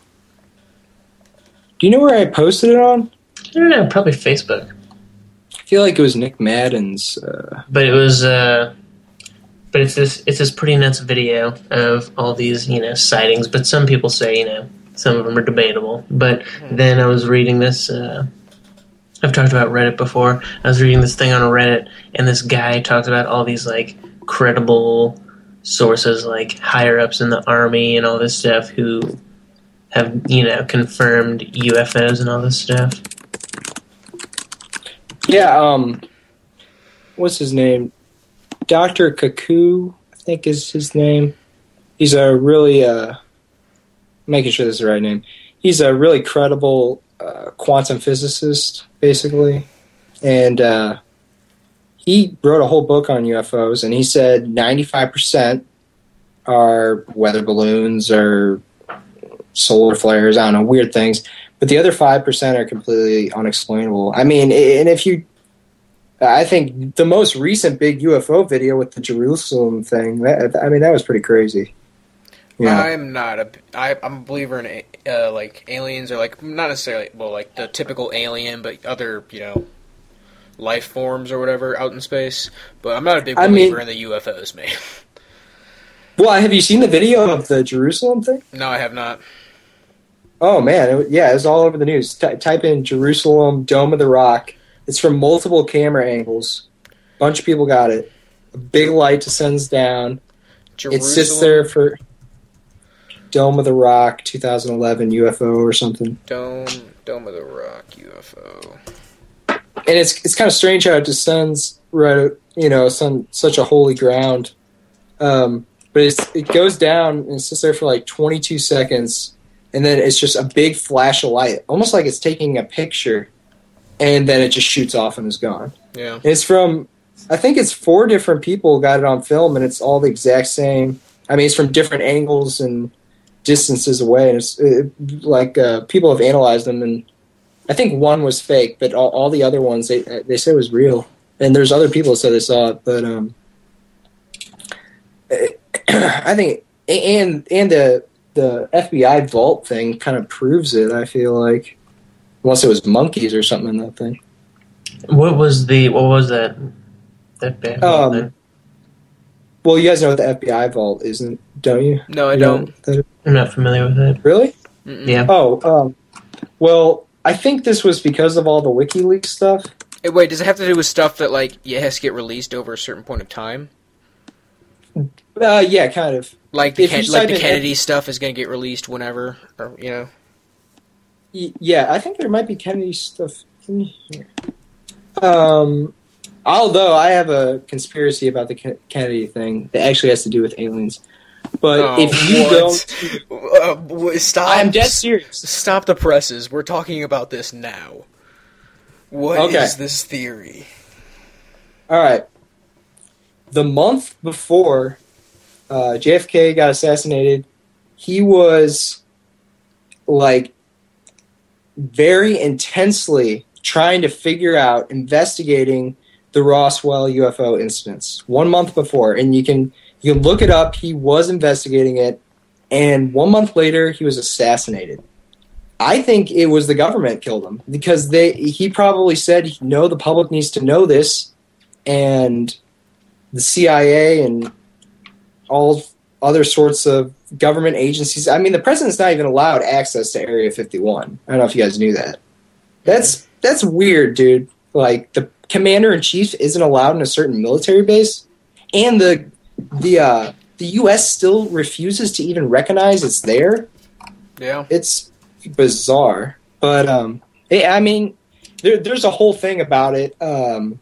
Do you know where I posted it on? I don't know, probably Facebook. I feel like it was Nick Madden's. Uh, But it was uh but it's this it's this pretty nuts video of all these, you know, sightings, but some people say, you know, some of them are debatable. But then I was reading this uh I've talked about Reddit before. I was reading this thing on Reddit and this guy talked about all these like credible sources like higher ups in the army and all this stuff who have, you know, confirmed UFOs and all this stuff. yeah. Um, what's his name? Doctor Kaku, I think is his name. He's a really uh, making sure this is the right name. He's a really credible uh, quantum physicist, basically, and uh, he wrote a whole book on UFOs, and he said ninety five percent are weather balloons or solar flares. I don't know, weird things. But the other five percent are completely unexplainable. I mean, and if you I think the most recent big UFO video with the Jerusalem thing. That, I mean, that was pretty crazy. Yeah. I'm not a. I, I'm a believer in a- uh, like aliens or like not necessarily well like the typical alien, but other you know life forms or whatever out in space. But I'm not a big I mean- believer in the UFOs, man. Well, have you seen the video of the Jerusalem thing? no, I have not. Oh man, it, yeah, it was all over the news. Ty type in Jerusalem Dome of the Rock. It's from multiple camera angles. A bunch of people got it. A big light descends down. Jerusalem. It sits there for Dome of the Rock 2011 UFO or something. Dome, Dome of the Rock UFO. And it's it's kind of strange how it descends right, you know, some such a holy ground. Um, but it's, it goes down and it sits there for like 22 seconds, and then it's just a big flash of light, almost like it's taking a picture, and then it just shoots off and is gone. Yeah. It's from, I think it's four different people got it on film, and it's all the exact same. I mean, it's from different angles and distances away, and it's it, like uh, people have analyzed them, and I think one was fake, but all, all the other ones they they said was real. And there's other people that said they saw it, but um, I think and and the the FBI vault thing kind of proves it. I feel like, unless it was monkeys or something in that thing. What was the what was that that band? Um. Well, you guys know what the FBI vault isn't, don't you? No, I You don't. know that- I'm not familiar with it. really? Mm-mm. Yeah. Oh, um, well, I think this was because of all the WikiLeaks stuff. Hey, wait, does it have to do with stuff that like it has to get released over a certain point of time? Uh, yeah, kind of. Like the Ken- like the Kennedy stuff is going to get released whenever, or you know. Yeah, I think there might be Kennedy stuff in here. Um, although I have a conspiracy about the Ken- Kennedy thing that actually has to do with aliens. But Oh, if you what? don't, Uh, stop! I'm dead serious. Stop the presses. We're talking about this now. What is Okay. this theory? All right. The month before uh, JFK got assassinated, he was like very intensely trying to figure out, investigating the Roswell UFO incidents. One month before, and you can you can look it up. He was investigating it, and one month later, he was assassinated. I think it was the government killed him because they. He probably said, "No, the public needs to know this," and the CIA and all other sorts of government agencies. I mean, the president's not even allowed access to Area 51. I don't know if you guys knew that. That's that's weird, dude. Like the commander in chief isn't allowed in a certain military base, and the the uh, the U.S. still refuses to even recognize it's there. Yeah. It's bizarre, but um, I I mean, there, there's a whole thing about it. Um,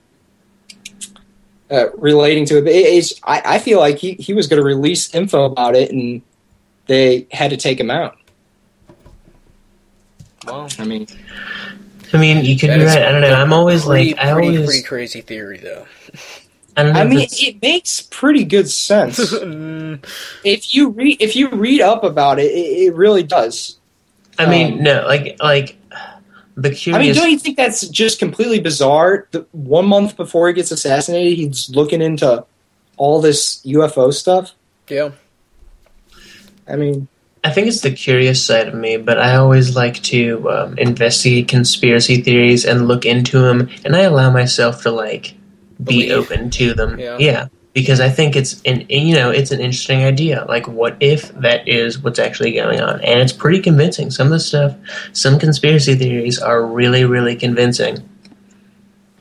uh, relating to it. But it- it's, I, I feel like he, he was going to release info about it, and they had to take him out. Well, I mean, I mean, you could that be is right. I don't know. I'm always pretty, like, I pretty, always, pretty crazy theory though. I don't know. I mean, it's- it makes pretty good sense Mm, if you read if you read up about it. It, it really does. I mean, um, no, like, like the curious. I mean, don't you think that's just completely bizarre? The, one month before he gets assassinated, he's looking into all this UFO stuff. yeah. I mean, I think it's the curious side of me, but I always like to um, investigate conspiracy theories and look into them, and I allow myself to like be Believe. open to them. Yeah. Because I think it's an you know it's an interesting idea. Like, what if that is what's actually going on? And it's pretty convincing. Some of the stuff, some conspiracy theories are really really convincing.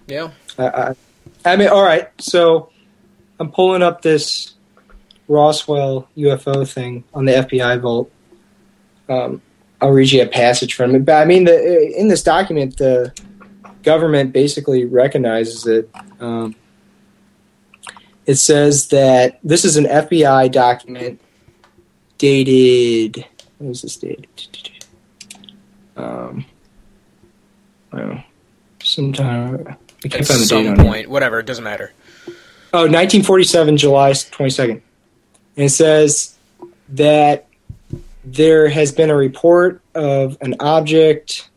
Yeah. I, I, I mean, all right. So I'm pulling up this Roswell UFO thing on the FBI vault. Um, I'll read you a passage from it. But I mean, the, in this document, the government basically recognizes it. Um, it says that this is an FBI document dated. What is this dated? Um, well, sometime. I can't At find the date some on it. point, whatever, it doesn't matter. Oh, 1947, July 22nd. And it says that there has been a report of an object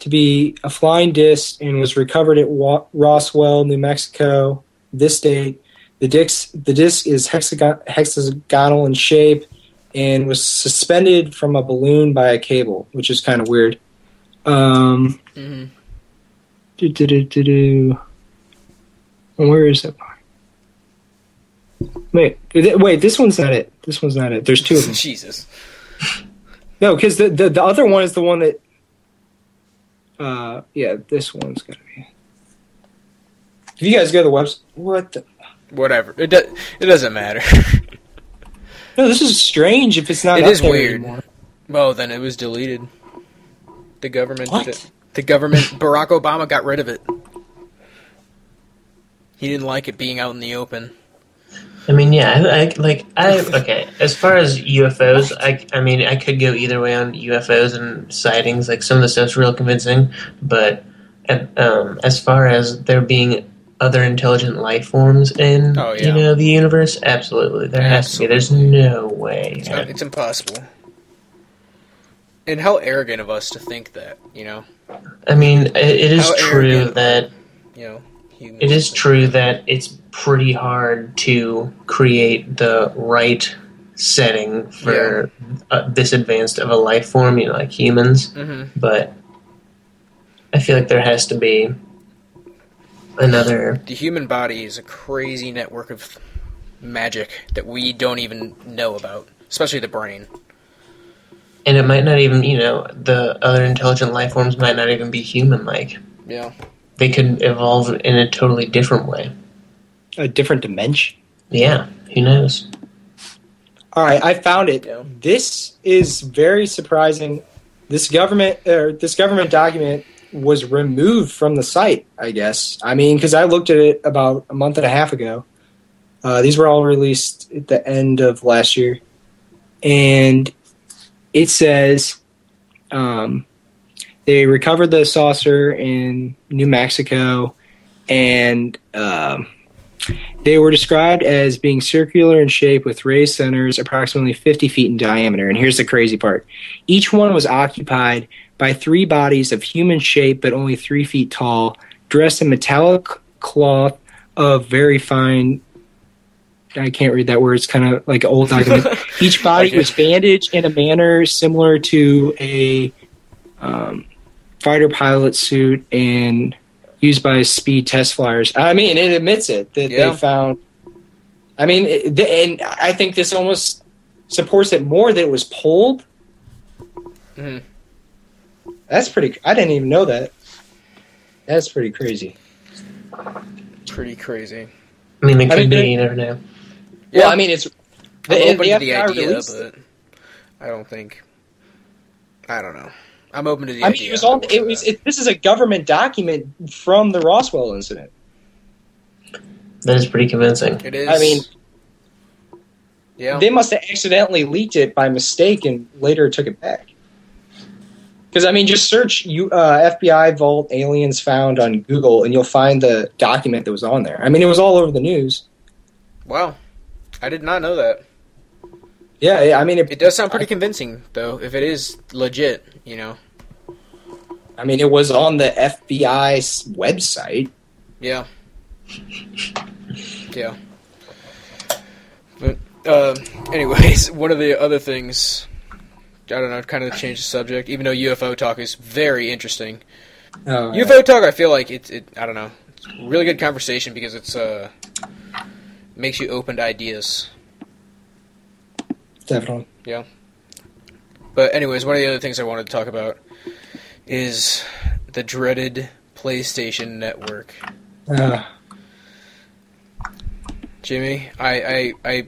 to be a flying disc and was recovered at Wa- Roswell, New Mexico. This date, the disc the disc is hexagon- hexagonal in shape and was suspended from a balloon by a cable, which is kind of weird. Um, hmm do, do, do, do, do. And Where is that? Wait, wait. This one's not it. This one's not it. There's two of them. Jesus. No, because the, the the other one is the one that. Uh, yeah, this one's gonna be. If you guys go to the website, what? The, Whatever. It do- it doesn't matter. no, this is strange. If it's not, It up is there weird. Anymore. well, then it was deleted. The government What? did it. The government Barack Obama got rid of it. He didn't like it being out in the open. I mean, yeah, I, I like I okay. As far as UFOs, I I mean, I could go either way on UFOs and sightings. Like some of the stuff's real convincing, but um, as far as there being other intelligent life forms in Oh, yeah. you know the universe, absolutely, there has to be. There's no way. It's, not, it's impossible. And how arrogant of us to think that, you know, I mean, it, it is How true that you know, It is true that it's pretty hard to create the right setting for uh, this advanced of a life form, you know, like humans. Mhm. But I feel like there has to be another. The human body is a crazy network of magic that we don't even know about, especially the brain. And it might not even, you know, the other intelligent life forms might not even be human like. Yeah. They could evolve in a totally different way. A different dimension. Yeah, who knows? All right, I found it. Yeah. This is very surprising. This government or this government document was removed from the site. I guess. I mean, because I looked at it about a month and a half ago. Uh, these were all released at the end of last year, and it says um, they recovered the saucer in New Mexico, and um, they were described as being circular in shape with raised centers approximately 50 feet in diameter. And here's the crazy part each one was occupied by three bodies of human shape but only three feet tall, dressed in metallic cloth of very fine. I can't read that word. It's kind of like an old document. Each body was bandaged in a manner similar to a um, fighter pilot suit and used by speed test flyers. I mean, it admits it that Yeah. they found. I mean, it, and I think this almost supports it more that it was pulled. Mhm. That's pretty. I didn't even know that. That's pretty crazy. Pretty crazy. I mean, it I could mean, be, you never know. Well, I mean, it's. I'm the- open the to the idea, released but I don't think. I don't know. I'm open to the idea. I mean, it was all. It was. It, this is a government document from the Roswell incident. That is pretty convincing. It is. I mean, yeah. they must have accidentally leaked it by mistake and later took it back. Because I mean, just search you uh, FBI Vault aliens found on Google, and you'll find the document that was on there. I mean, it was all over the news. Wow. I did not know that. Yeah, I mean, it, It does sound pretty convincing, though, if it is legit, you know. I mean, it was on the FBI's website. Yeah. Yeah. But, uh, anyways, one of the other things, I don't know, kind of change the subject, even though UFO talk is very interesting. Oh, UFO talk, I feel like it, it, I don't know, it's a really good conversation because it's, uh, makes you open to ideas. definitely. Yeah. But anyways, one of the other things I wanted to talk about is the dreaded PlayStation Network. Uh, Jimmy, I, I, I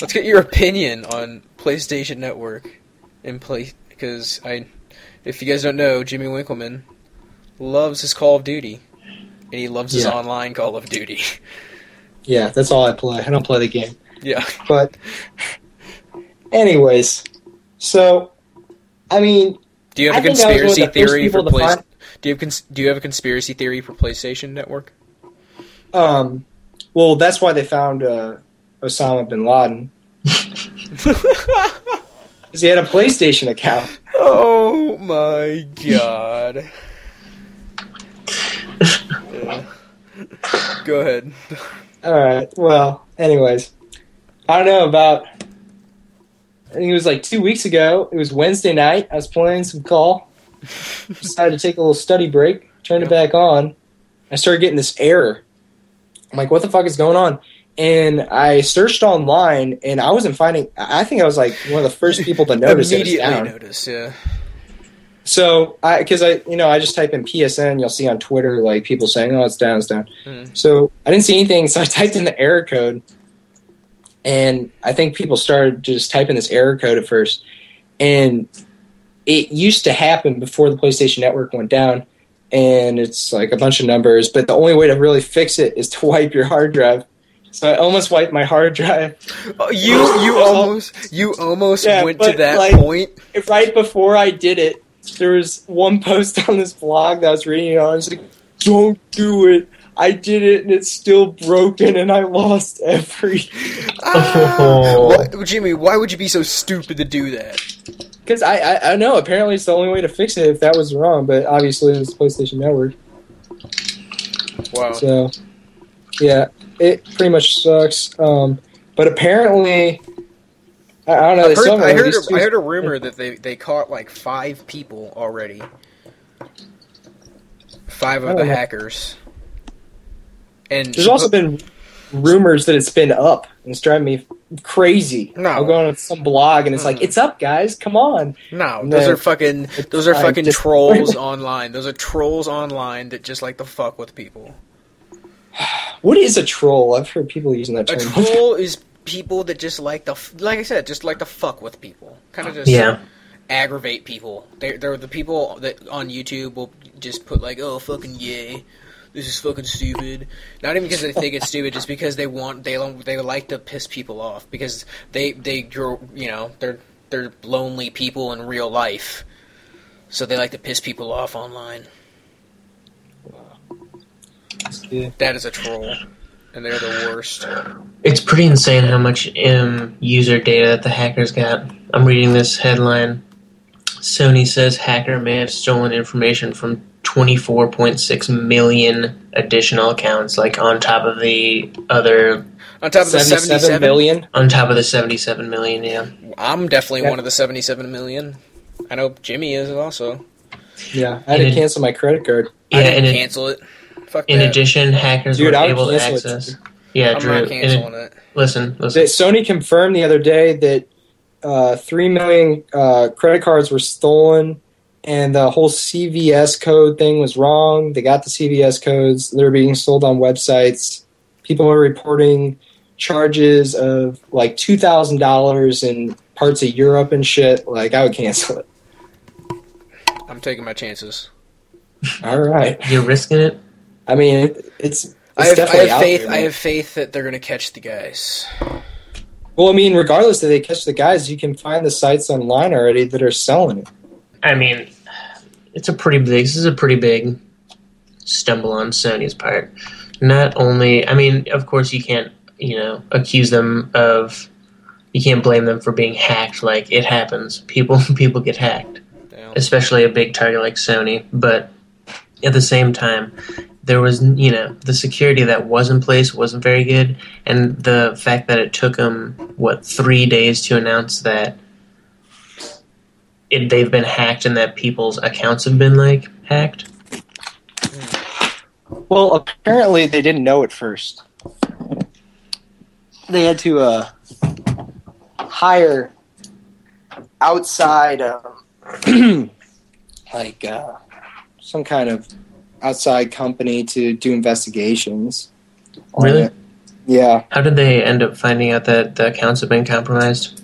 let's get your opinion on PlayStation Network in play because I, if you guys don't know, Jimmy Winkleman loves his Call of Duty, and he loves his Yeah. online Call of Duty. yeah, that's all I play. I don't play the game. yeah, But, anyways, so I mean, do you have a I think I was one of conspiracy the theory for Play? find- Do you have Do you have a conspiracy theory for PlayStation Network? um, well, that's why they found uh, Osama bin Laden. because he had a PlayStation account. Oh my god. Yeah. Go ahead. All right. Well, anyways, I don't know about. I think it was like two weeks ago. It was Wednesday night. I was playing some call. Decided to take a little study break. Turned it back on. I started getting this error. I'm like, what the fuck is going on? And I searched online, and I wasn't finding. I think I was like one of the first people to notice it Immediately down. notice, yeah. So I, because I, you know, I just type in PSN, you'll see on Twitter like people saying, "Oh, it's down, it's down." Hmm. So I didn't see anything, so I typed in the error code, and I think people started just typing this error code at first, and it used to happen before the PlayStation Network went down, and it's like a bunch of numbers, but the only way to really fix it is to wipe your hard drive. So I almost wiped my hard drive Oh, you you almost you almost Yeah, went to that like- point. right before I did it, there was one post on this blog that I was reading. And I was like, "Don't do it." I did it, and it's still broken, and I lost every. Ah, Why- Jimmy, why would you be so stupid to do that? Because I, I, I know apparently it's the only way to fix it if that was wrong, but obviously it's PlayStation Network. Wow. So, yeah, it pretty much sucks. Um, but apparently, I, I don't know. I heard, I, heard these a, two- I heard a rumor that they, they caught like five people already. Five of the know. hackers. And There's also been rumors that it's been up, and it's driving me crazy. No. I'll go on some blog, and it's like, Mm. "It's up, guys! Come on!" no, No. those are fucking those are fucking just- trolls online. Those are trolls online that just like to fuck with people. What is a troll? I've heard people using that term. A term. troll is people that just like the like I said, just like to fuck with people. Kind of just Yeah. aggravate people. They're, they're the people that on YouTube will just put like, oh fucking yay, this is fucking stupid. Not even because they think it's stupid, just because they want they they like to piss people off because they they grow you know they're they're lonely people in real life, so they like to piss people off online. Yeah. That is a troll, and they're the worst. It's pretty insane how much um, user data that the hackers got. I'm reading this headline. Sony says hacker may have stolen information from 24.6 million additional accounts, like on top of the other, On top of the seventy-seven million. on top of the 77 million. Yeah, I'm definitely Yeah. one of the 77 million. I know Jimmy is also. Yeah, I had In to ad- cancel my credit card. I yeah. didn't In, cancel it. Fuck in that. addition, hackers Dude, were I able to cancel it, access. Yeah, I'm Drew. not in- it. listen, That listen. Sony confirmed the other day that uh, three million uh, credit cards were stolen, and the whole CVS code thing was wrong. They got the CVS codes; they're being sold on websites. People are reporting charges of like two thousand dollars in parts of Europe and shit. Like, I would cancel it. I'm taking my chances. All right. You're risking it. I mean, it, it's. it's I have, I have out faith. there, I have faith that they're gonna catch the guys. Well, I mean, regardless if they catch the guys, you can find the sites online already that are selling it. I mean, it's a pretty big. This is a pretty big stumble on Sony's part. Not only, I mean, of course, you can't, you know, accuse them of. You can't blame them for being hacked. Like it happens. People people get hacked, Damn. especially a big target like Sony. But at the same time, there was, you know, the security that was in place wasn't very good, and the fact that it took them what three days to announce that it, they've been hacked and that people's accounts have been like hacked. Well, apparently they didn't know at first. They had to uh, hire outside, um, like uh, some kind of outside company to do investigations. Really? Yeah, How did they end up finding out that the accounts have been compromised?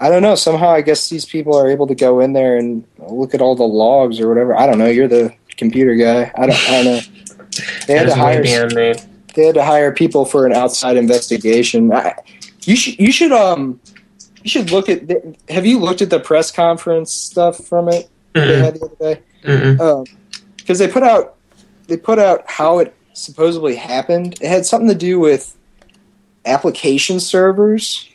I don't know. Somehow, I guess these people are able to go in there and look at all the logs or whatever. I don't know. You're the computer guy. I don't. I don't know. They had to hire. they had to hire people for an outside investigation. I, you should you should um you should look at the, have you looked at the press conference stuff from it they Mm-mm, had the other day because they put out they put out how it supposedly happened. It had something to do with application servers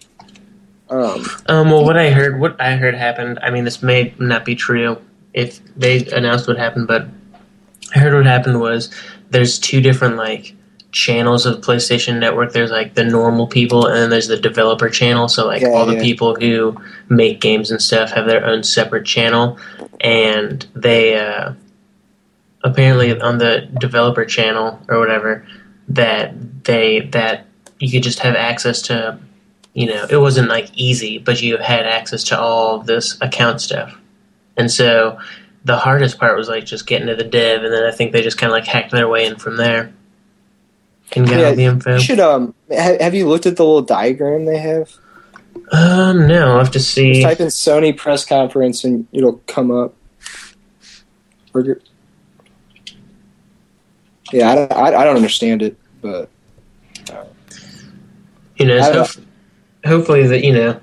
Um, Um, well, what I heard, what I heard happened. I mean, this may not be true if they announced what happened, but I heard what happened was there's two different like channels of PlayStation Network. There's like the normal people, and then there's the developer channel. So like Yeah, all the people who make games and stuff have their own separate channel, and they uh, apparently on the developer channel or whatever that they that you could just have access to you know, it wasn't like easy, but you had access to all this account stuff. And so the hardest part was like just getting to the dev, and then I think they just kind of like hacked their way in from there and got Yeah, all the info. you should um. Ha- have you looked at the little diagram they have? Um, no, I'll have to Just see. type in Sony press conference and it'll come up. Or Yeah, I don't, I, I don't understand it, but You know, I don't hopefully that you know,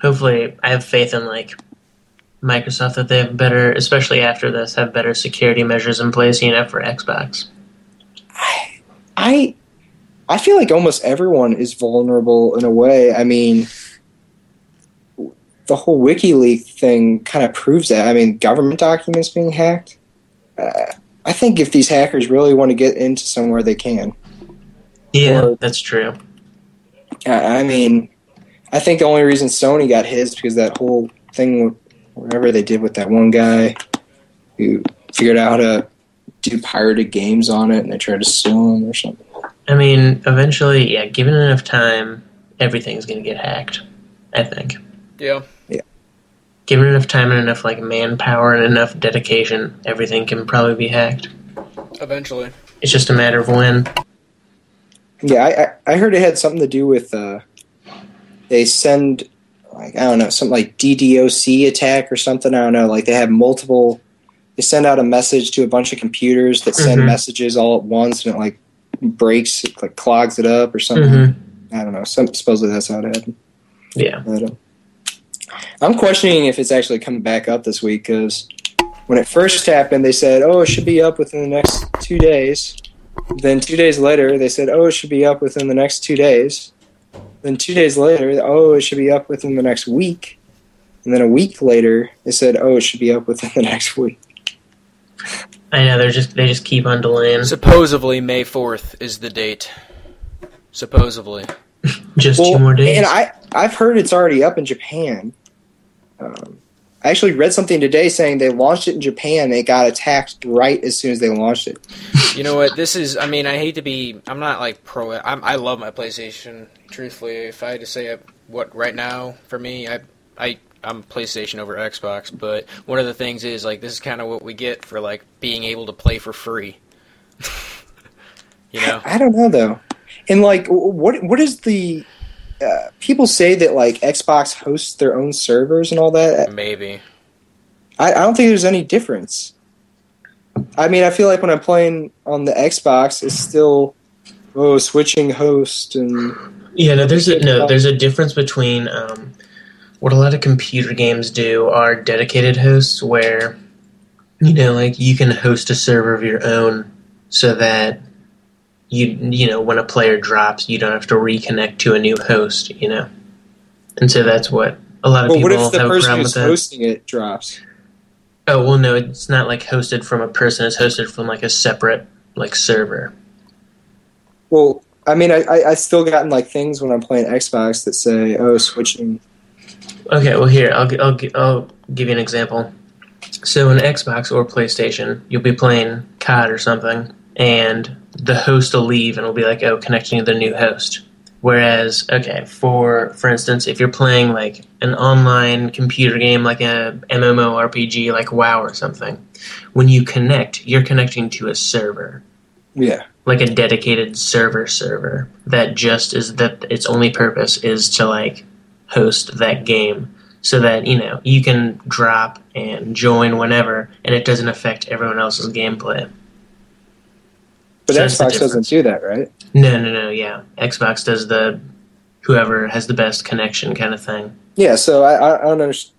hopefully I have faith in like Microsoft that they have better, especially after this, have better security measures in place. You know, for Xbox. I I feel like almost everyone is vulnerable in a way. I mean, the whole WikiLeaks thing kind of proves that. I mean, government documents being hacked. Uh, I think if these hackers really want to get into somewhere, they can. Yeah, Or- that's true. I I mean, I think the only reason Sony got hit is because that whole thing, whatever they did with that one guy who figured out how to do pirated games on it, and they tried to sue him or something. I mean, eventually, yeah, given enough time, everything's going to get hacked. I think. Yeah. Given enough time and enough like manpower and enough dedication, everything can probably be hacked. Eventually. It's just a matter of when. Yeah, I, I I heard it had something to do with uh, they send like I don't know something like DDoS attack or something. I don't know. Like they have multiple. They send out a message to a bunch of computers that send Mhm. messages all at once, and it like breaks, it, like clogs it up or something. hmm I don't know. Some supposedly that's how it happened. Yeah. But, uh, I'm questioning if it's actually coming back up this week because when it first happened, they said, "Oh, it should be up within the next two days." Then two days later, they said, "Oh, it should be up within the next two days." Then two days later, "Oh, it should be up within the next week." And then a week later, they said, "Oh, it should be up within the next week." I know they're just they just keep on delaying. Supposedly May 4th is the date. Supposedly. just Well, two more days. And I, I've heard it's already up in Japan. Um, I actually read something today saying they launched it in Japan. They got attacked right as soon as they launched it. You know what? This is. I mean, I hate to be. I'm not like pro. I'm, I love my PlayStation. Truthfully, if I had to say it, what right now for me, I I I'm PlayStation over Xbox. But one of the things is like this is kind of what we get for like being able to play for free. you know. I don't know though. And like, what what is the? Uh, people say that like Xbox hosts their own servers and all that. Maybe. I, I don't think there's any difference. I mean, I feel like when I'm playing on the Xbox, it's still oh switching host and Yeah, no, there's a no, there's a difference between um, what a lot of computer games do are dedicated hosts, where you know, like you can host a server of your own, so that you you know when a player drops, you don't have to reconnect to a new host, you know, and so that's what a lot of But people what if the have a person problem who's with hosting it drops? Oh well, no, it's not like hosted from a person; it's hosted from like a separate like server. Well, I mean, I, I, I still gotten like things when I'm playing Xbox that say, "Oh, switching." Okay, well here I'll I'll I'll give you an example. So in Xbox or PlayStation, you'll be playing COD or something, and the host will leave and will be like, "Oh, connecting to the new host." Whereas, okay, for for instance, if you're playing like an online computer game like a MMORPG like WoW or something, when you connect, you're connecting to a server. Yeah, like a dedicated server server that just is that its only purpose is to like host that game so that you know you can drop and join whenever and it doesn't affect everyone else's gameplay but So Xbox doesn't do that, right? no no no yeah xbox does the whoever has the best connection kind of thing Yeah, so I, I, I don't understand.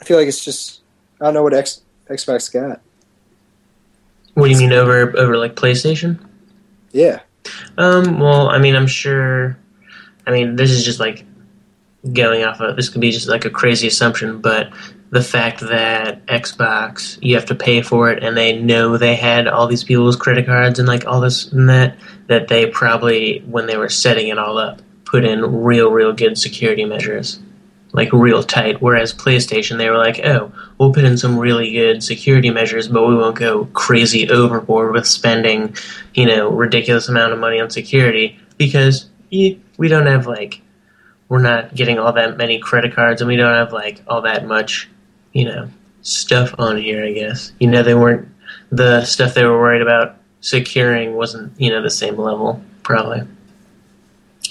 I feel like it's just I don't know what X, Xbox got. what do you mean over over like playstation Yeah, um well i mean i'm sure i mean this is just like going off of this could be just like a crazy assumption, but the fact that Xbox you have to pay for it, and they know they had all these people's credit cards and like all this and that, that they probably when they were setting it all up put in real, real good security measures, like real tight. Whereas PlayStation, they were like, oh, we'll put in some really good security measures, but we won't go crazy overboard with spending, you know, ridiculous amount of money on security because eh, we don't have like we're not getting all that many credit cards and we don't have like all that much, you know, stuff on here, I guess. You know, they weren't the stuff they were worried about securing wasn't, you know, the same level, probably. I mean,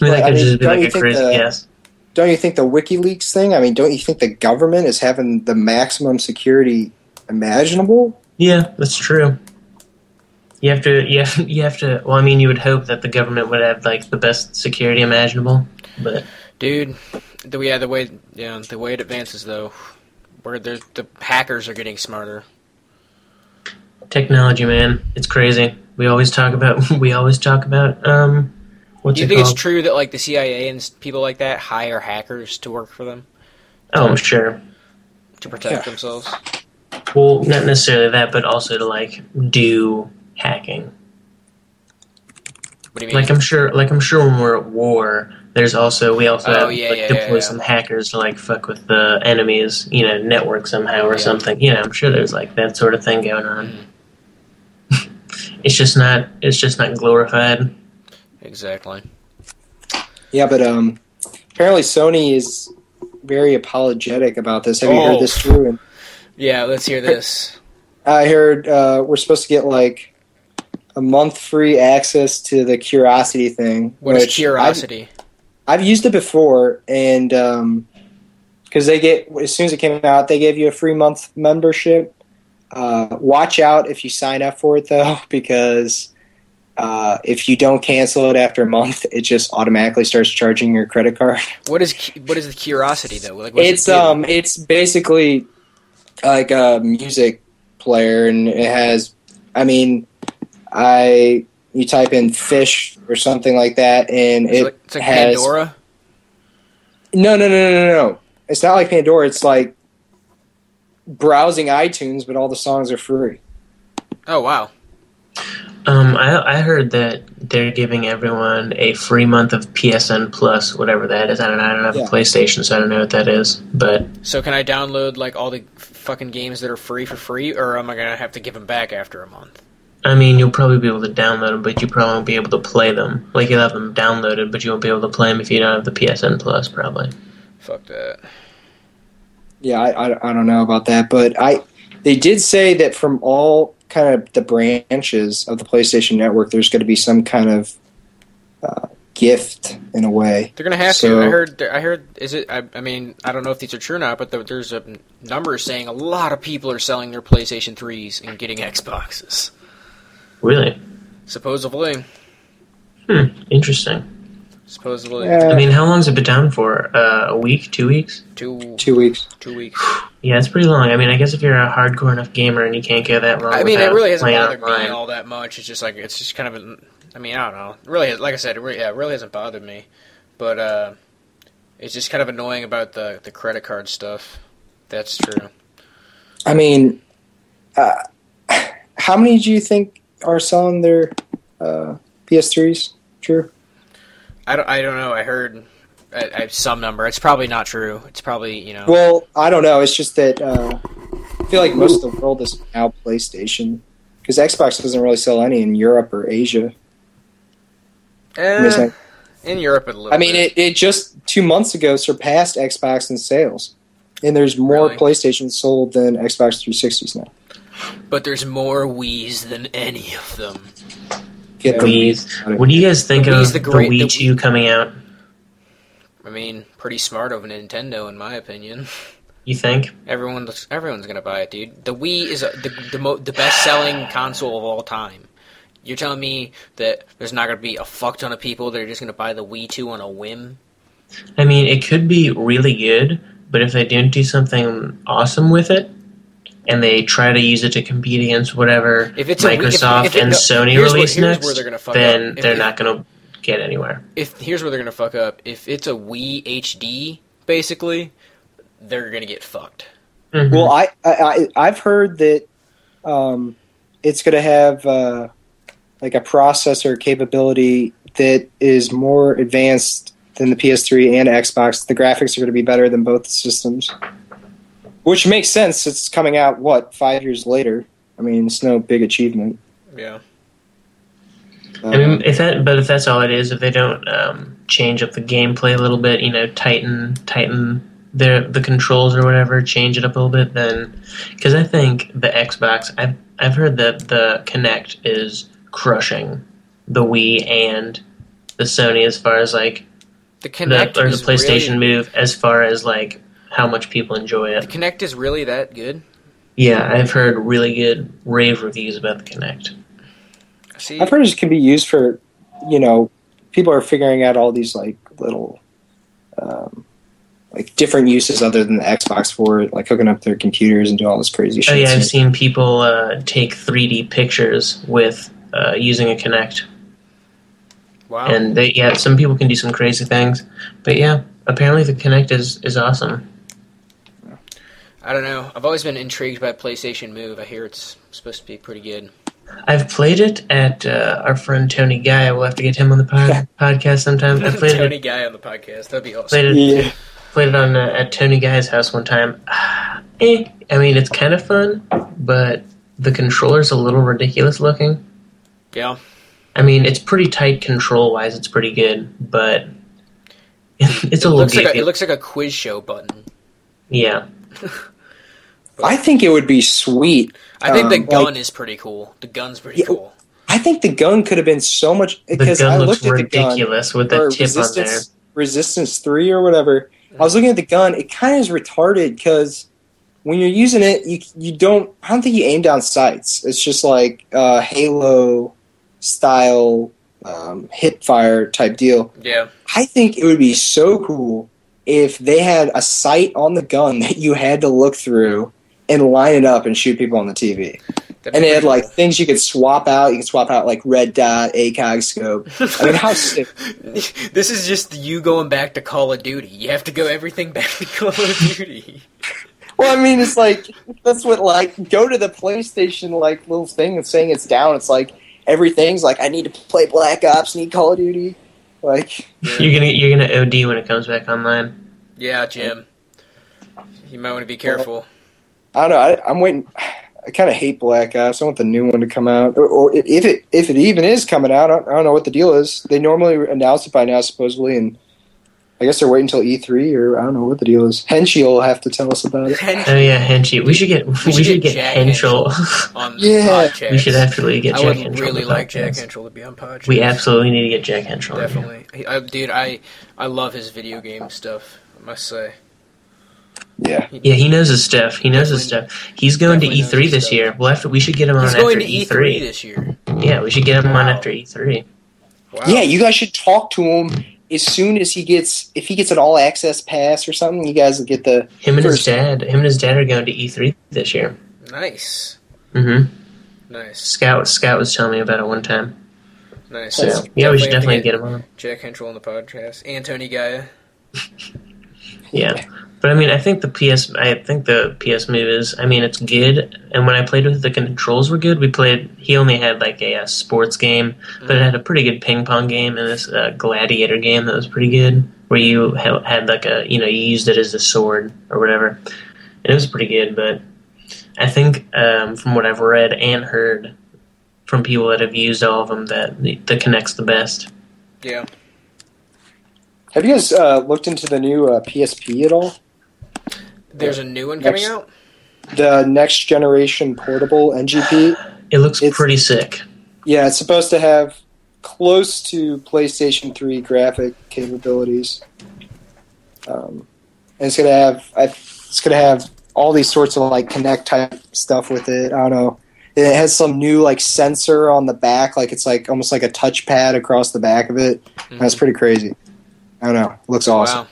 Well, that I mean, just be don't like you a think crazy the- guess. Don't you think the WikiLeaks thing? I mean, don't you think the government is having the maximum security imaginable? Yeah, that's true. You have to, you have, you have to. Well, I mean, you would hope that the government would have like the best security imaginable, but Dude, the yeah, the way yeah, the way it advances though, where there's the hackers are getting smarter. technology, man, it's crazy. We always talk about, we always talk about, um, what's Do you it think it's true that like the CIA and people like that hire hackers to work for them Oh, I'm sure. to protect Yeah. themselves? Well, not necessarily that, but also to like do hacking. What do you mean? Like I'm sure, like I'm sure when we're at war, there's also we also Oh, have, yeah, like yeah, deploy yeah, yeah. some hackers to like fuck with the enemies, you know network somehow or Yeah. something. You know, I'm sure there's like that sort of thing going on. Mm-hmm. it's just not. It's just not glorified. exactly. Yeah, but um, apparently Sony is very apologetic about this. Have you Oh. heard this, Drew? And Yeah, let's hear this. I heard uh, we're supposed to get like a month free access to the Qriocity thing. What is Qriocity? I've, I've used it before, and because they get as soon as it came out, they gave you a free month membership. Uh, watch out if you sign up for it though, because uh, if you don't cancel it after a month, it just automatically starts charging your credit card. What is what is the Qriocity though? Like, it's it um it's basically like a music player and it has i mean i you type in fish or something like that and it's it like, it's like has Pandora. no no no no no no it's not like pandora it's like browsing itunes but all the songs are free Oh wow. Um, I I heard that they're giving everyone a free month of PSN Plus, whatever that is. I don't know. I don't have Yeah. a PlayStation, so I don't know what that is. But So can I download like all the fucking games that are free for free, or am I gonna have to give them back after a month? I mean, you'll probably be able to download them, but you probably won't be able to play them. Like you'll have them downloaded, but you won't be able to play them if you don't have the PSN Plus, probably. Fuck that. yeah I, I, I don't know about that but i they did say that from all kind of the branches of the playstation network there's going to be some kind of uh, gift in a way They're gonna have So- to. I heard. I heard. Is it? I, I mean, I don't know if these are true or not, but there- there's a number saying a lot of people are selling their PlayStation threes and getting Xboxes. Really? Supposedly. Hmm. Interesting. Supposedly. Yeah. I mean, how long's it been down for? Uh, a week? Two weeks? two two weeks two weeks. Yeah, it's pretty long. I mean, I guess if you're a hardcore enough gamer and you can't go that long. I mean, it really hasn't bothered online. me all that much. It's just like it's just kind of. A, I mean, I don't know. It really, like I said, it really, yeah, it really hasn't bothered me, but uh, it's just kind of annoying about the the credit card stuff. That's true. I mean, uh, how many do you think are selling their uh, PS3s? True. I don't, I don't know. I heard I, I, some number. It's probably not true. It's probably you know. Well, I don't know. It's just that uh, I feel like most of the world is now PlayStation because Xbox doesn't really sell any in Europe or Asia. I mean, it's eh, in Europe, a little. I mean, bit. it, it just two months ago surpassed Xbox in sales, and there's more Really? PlayStations sold than Xbox 360s now. But there's more Wii's than any of them. Get the Wii's. What do you guys think The of Wii's the, the Wii the- 2 coming out? I mean, pretty smart of Nintendo, in my opinion. You think? Everyone, everyone's gonna buy it, dude. The Wii is a, the the, mo- the best selling console of all time. You're telling me that there's not gonna be a fuck ton of people that are just gonna buy the Wii 2 on a whim? I mean, it could be really good, but if they don't do something awesome with it, and they try to use it to compete against whatever If it's a if- Microsoft if it- and no, Sony here's where- release here's next, where they're gonna fuck then up. They're if- not going to get anywhere. If here's where they're gonna fuck up. If it's a Wii HD basically, they're gonna get fucked. Mhm. Well, I, I I- I've heard that um, it's going to have uh, like a processor capability that is more advanced than the PS3 and Xbox. The graphics are going to be better than both systems, which makes sense. It's coming out what five years later. I mean, it's no big achievement. Yeah. I mean, if that, but if that's all it is, if they don't um, change up the gameplay a little bit, you know, tighten tighten the the controls or whatever, change it up a little bit, then because I think the Xbox, I've I've heard that the Kinect is crushing the Wii and the Sony as far as like The the, or the PlayStation really, Move as far as like how much people enjoy it. The it. Kinect is really that good. Yeah, I've heard really good rave reviews about the Kinect. See, I've heard it can be used for, you know, people are figuring out all these like little, um, like different uses other than the Xbox for it, like hooking up their computers and do all this crazy shit. Oh yeah, I've seen people uh, take 3D pictures with uh, using a Kinect. wow. and they yeah some people can do some crazy things but yeah apparently the Kinect is is awesome I don't know. I've always been intrigued by PlayStation Move. I hear it's supposed to be pretty good. i've played it at uh, our friend tony guy we'll have to get him on the pod- podcast sometime i played Tony it Guy on the podcast. That'd be awesome. played it Yeah, played it on uh, at tony guy's house one time eh, i mean it's kind of fun but the controller's a little ridiculous looking Yeah. i mean it's pretty tight control wise it's pretty good but it's It a little looks like a, it looks like a quiz show button. yeah I think it would be sweet. I think the Um, gun like- is pretty cool. The gun's pretty Yeah, cool. I think the gun could have been so much the because I gun looks looked at the gun ridiculous with the that tip on there resistance resistance three or whatever. I was looking at the gun. It kind of is retarded because when you're using it, you you don't. I don't think you aim down sights. It's just like uh, Halo style um, hip fire type deal. Yeah. I think it would be so cool if they had a sight on the gun that you had to look through and line it up and shoot people on the TV. That'd And be it had pretty like things you could swap out. You could swap out like red dot, ACOG scope. I mean, how sick? this is just you going back to Call of Duty. You have to go everything back to Call of Duty. Well, I mean, it's like that's what like go to the PlayStation like little thing and saying it's down. It's like everything's like I need to play Black Ops, need Call of Duty. Like You're gonna you're gonna OD when it comes back online. Yeah, Jim. You might want to be careful. I don't know. I, I'm waiting. I kind of hate Black Ops. I want the new one to come out, or, or if it if it even is coming out. I don't, I don't know what the deal is. They normally announce it by now, supposedly, and I guess they're waiting until E3, or I don't know what the deal is. Henschel will have to tell us about it. Oh yeah, Henchie. We should get we, should should, get get, Jack Henschel. on Yeah. the podcast. we should actually get I Jack would Henschel. really like Jack podcast. Henschel to be on podcast. We absolutely need to get Jack Henschel. definitely. He- I, dude, I I love his video game stuff. I must say. Yeah, Yeah, he knows his stuff. He knows his stuff. He's going to E3 this stuff. year. We'll have to, we should get him on He's after going to E3. E3 this year. Yeah, we should get him on after E E3. Wow. yeah. You guys should talk to him as soon as he gets if he gets an all access pass or something. You guys will get the Him and his dad. Him and his dad are going to E3 this year. Nice. Mm-hmm. Nice. Scout Scout was telling me about it one time. Nice. So Nice. yeah, we should Definitely definitely have to get him on. Jack Henschel on the podcast. And Tony Gaia. Yeah, but I mean, I think the PS, I think the PS Move is, I mean, it's good. And when I played with it, the controls were good. We played. He only had like a, uh sports game, but it had a pretty good ping pong game and this uh, gladiator game that was pretty good, where you ha- had like a, you know, you used it as a sword or whatever, and it was pretty good. But I think um, from what I've read and heard from people that have used all of them, that the, the Kinect's the best. Yeah. Have you guys uh, looked into the new uh, PSP at all? There's a new one coming Next- out? The next generation portable NGP. It looks It's- pretty sick. Yeah, it's supposed to have close to PlayStation 3 graphic capabilities. Um, and it's gonna have I, it's gonna have all these sorts of like Kinect type stuff with it. I don't know. It has some new like sensor on the back, like it's like almost like a touchpad across the back of it. That's pretty crazy. I don't know. It looks awesome. Wow.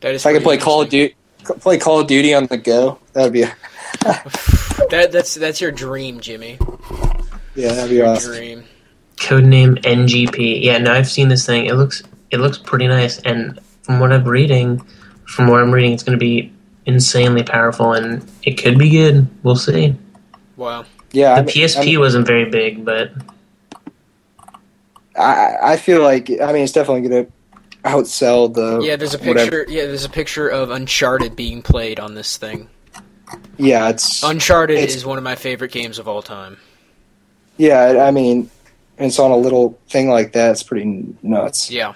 That is If I could play Call of. Duty, play Call of Duty on the go, that'd be That, that's, that's your dream, Jimmy. yeah, that'd be Your awesome. dream. Codename NGP. Yeah, no, I've seen this thing. It looks it looks pretty nice, and from what I'm reading, from what I'm reading, it's going to be insanely powerful, and it could be good. We'll see. Wow. Yeah, The I mean- PSP I, mean, wasn't very big, but I, I feel like I mean it's definitely going to outsell the Yeah, there's a whatever. picture. Yeah, there's a picture of Uncharted being played on this thing. Yeah, it's Uncharted It's- is one of my favorite games of all time. yeah. I mean, it's on a little thing like that. It's pretty nuts. Yeah.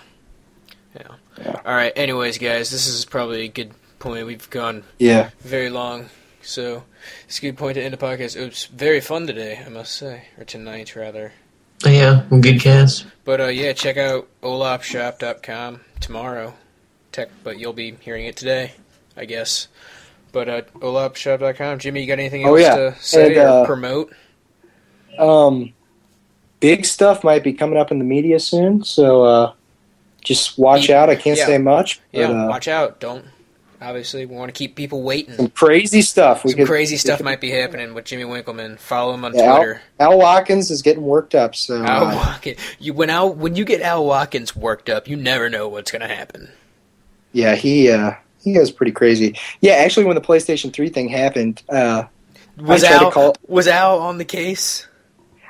Yeah. Yeah. All right. Anyways, guys, this is probably a good point. We've gone Yeah, very long, so it's a good point to end the podcast. It was very fun today, I must say, or tonight rather. Yeah, good cast. But uh, yeah, check out olopshop.com tomorrow. Tech, but you'll be hearing it today, I guess. But uh, olopshop.com. Jimmy, you got anything else Oh, yeah. to say And, uh, or promote? um, big stuff might be coming up in the media soon. So uh, just watch Yeah. out. I can't Yeah. say much. But, Yeah, uh, watch out. Don't. Obviously, we want to keep people waiting. some crazy stuff. We Some could, crazy stuff could- might be happening with Jimmy Winkleman. Follow him on Yeah, Twitter. Al Watkins is getting worked up. So Al uh, Watkins. You when Al when you get Al Watkins worked up, you never know what's gonna happen. yeah, he uh, he goes pretty crazy. Yeah, actually, when the PlayStation Three thing happened, uh, Was to Al call- was Al on the case?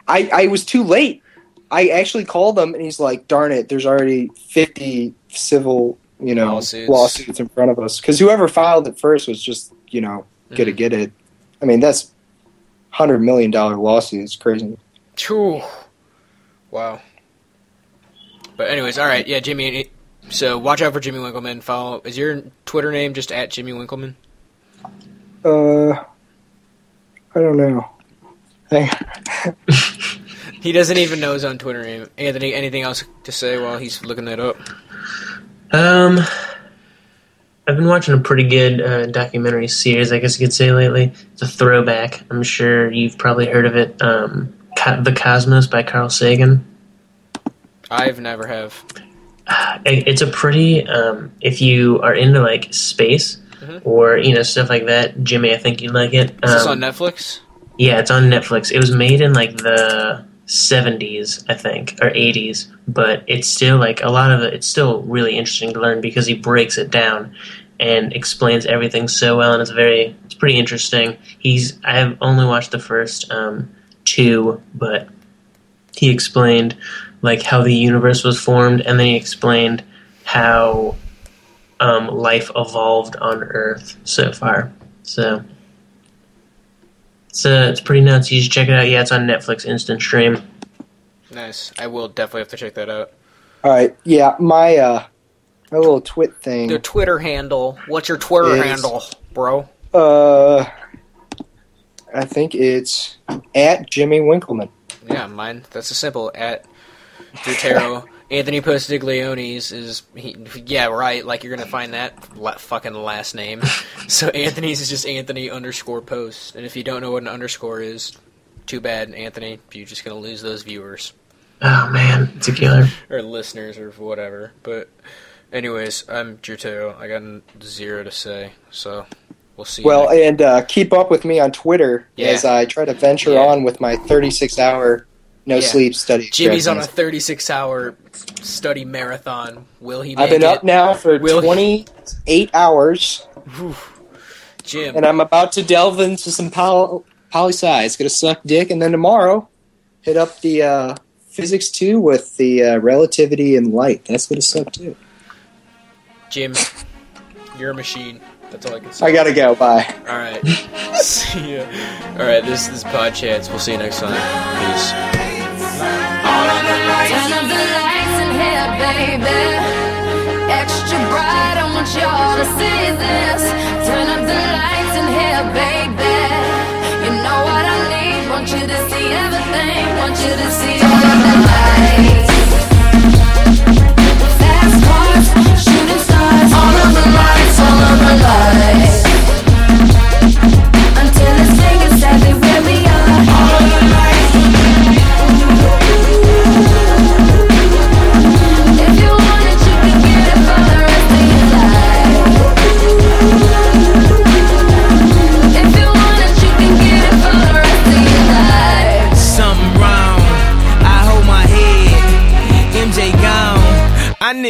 I I was too late. I actually called him, and he's like, "Darn it, there's already fifty civil." You know, Lawsuits. lawsuits, in front of us because whoever filed it first was just, you know, gonna Mhm. get it. I mean, that's hundred million dollar lawsuit. It's crazy. Phew. Wow. But anyways, all right, yeah, Jimmy. So watch out for Jimmy Winkleman. Follow. Is your Twitter name just at Jimmy Winkleman? Uh, I don't know. Hang- He doesn't even know his own Twitter name. Anthony, anything else to say while he's looking that up? Um, I've been watching a pretty good uh, documentary series, I guess you could say lately. It's a throwback. I'm sure you've probably heard of it. Um, Co- The Cosmos by Carl Sagan. I've never have. It's a pretty um, if you are into like space Mhm. or you know stuff like that. Jimmy, I think you'd like it. Is this Um, on Netflix? Yeah, it's on Netflix. It was made in like the 70s, I think, or 80s, but it's still like a lot of it. It's still really interesting to learn because he breaks it down and explains everything so well, and it's very, it's pretty interesting. He's, I have only watched the first um, two, but he explained like how the universe was formed, and then he explained how um, life evolved on Earth so far. So it's uh, it's pretty nuts. You should check it out. Yeah, it's on Netflix instant stream. Nice. I will definitely have to check that out. All right, yeah, my uh, my little twit thing. The Twitter handle. What's your Twitter Is- handle, bro? Uh, I think it's at Jimmy Winkleman. Yeah, mine. That's a simple at Dutero. Anthony Postiglione's is he, yeah right. Like you're gonna find that la- fucking last name. So Anthony's is just Anthony underscore post. And if you don't know what an underscore is, too bad, Anthony. You're just gonna lose those viewers Oh man, it's a killer. or listeners or whatever. But anyways, I'm Dutero. I got zero to say. So we'll see. Well, next- and uh, keep up with me on Twitter Yeah. as I try to venture Yeah. on with my 36 hour no Yeah. sleep study. Jimmy's on a 36 hour study marathon. Will he? I've been it? up now for Will he- 28 hours, Jim. and I'm about to delve into some poly poli sci. It's gonna suck dick, and then tomorrow hit up the uh, physics two with the uh, relativity and light. That's gonna suck too. Jim, you're a machine. That's all I can say. I gotta go. Bye. All right. see ya. All right. This this is Pod Chats. We'll see you next time. Peace. Turn up the lights in here, baby. Extra bright, I want y'all to see this. Turn up the lights in here, baby. You know what I need. Want you to see everything. Want you to see all of the lights. Fast cars, shooting stars. All of the lights, all of the lights.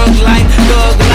Life, life, thug life,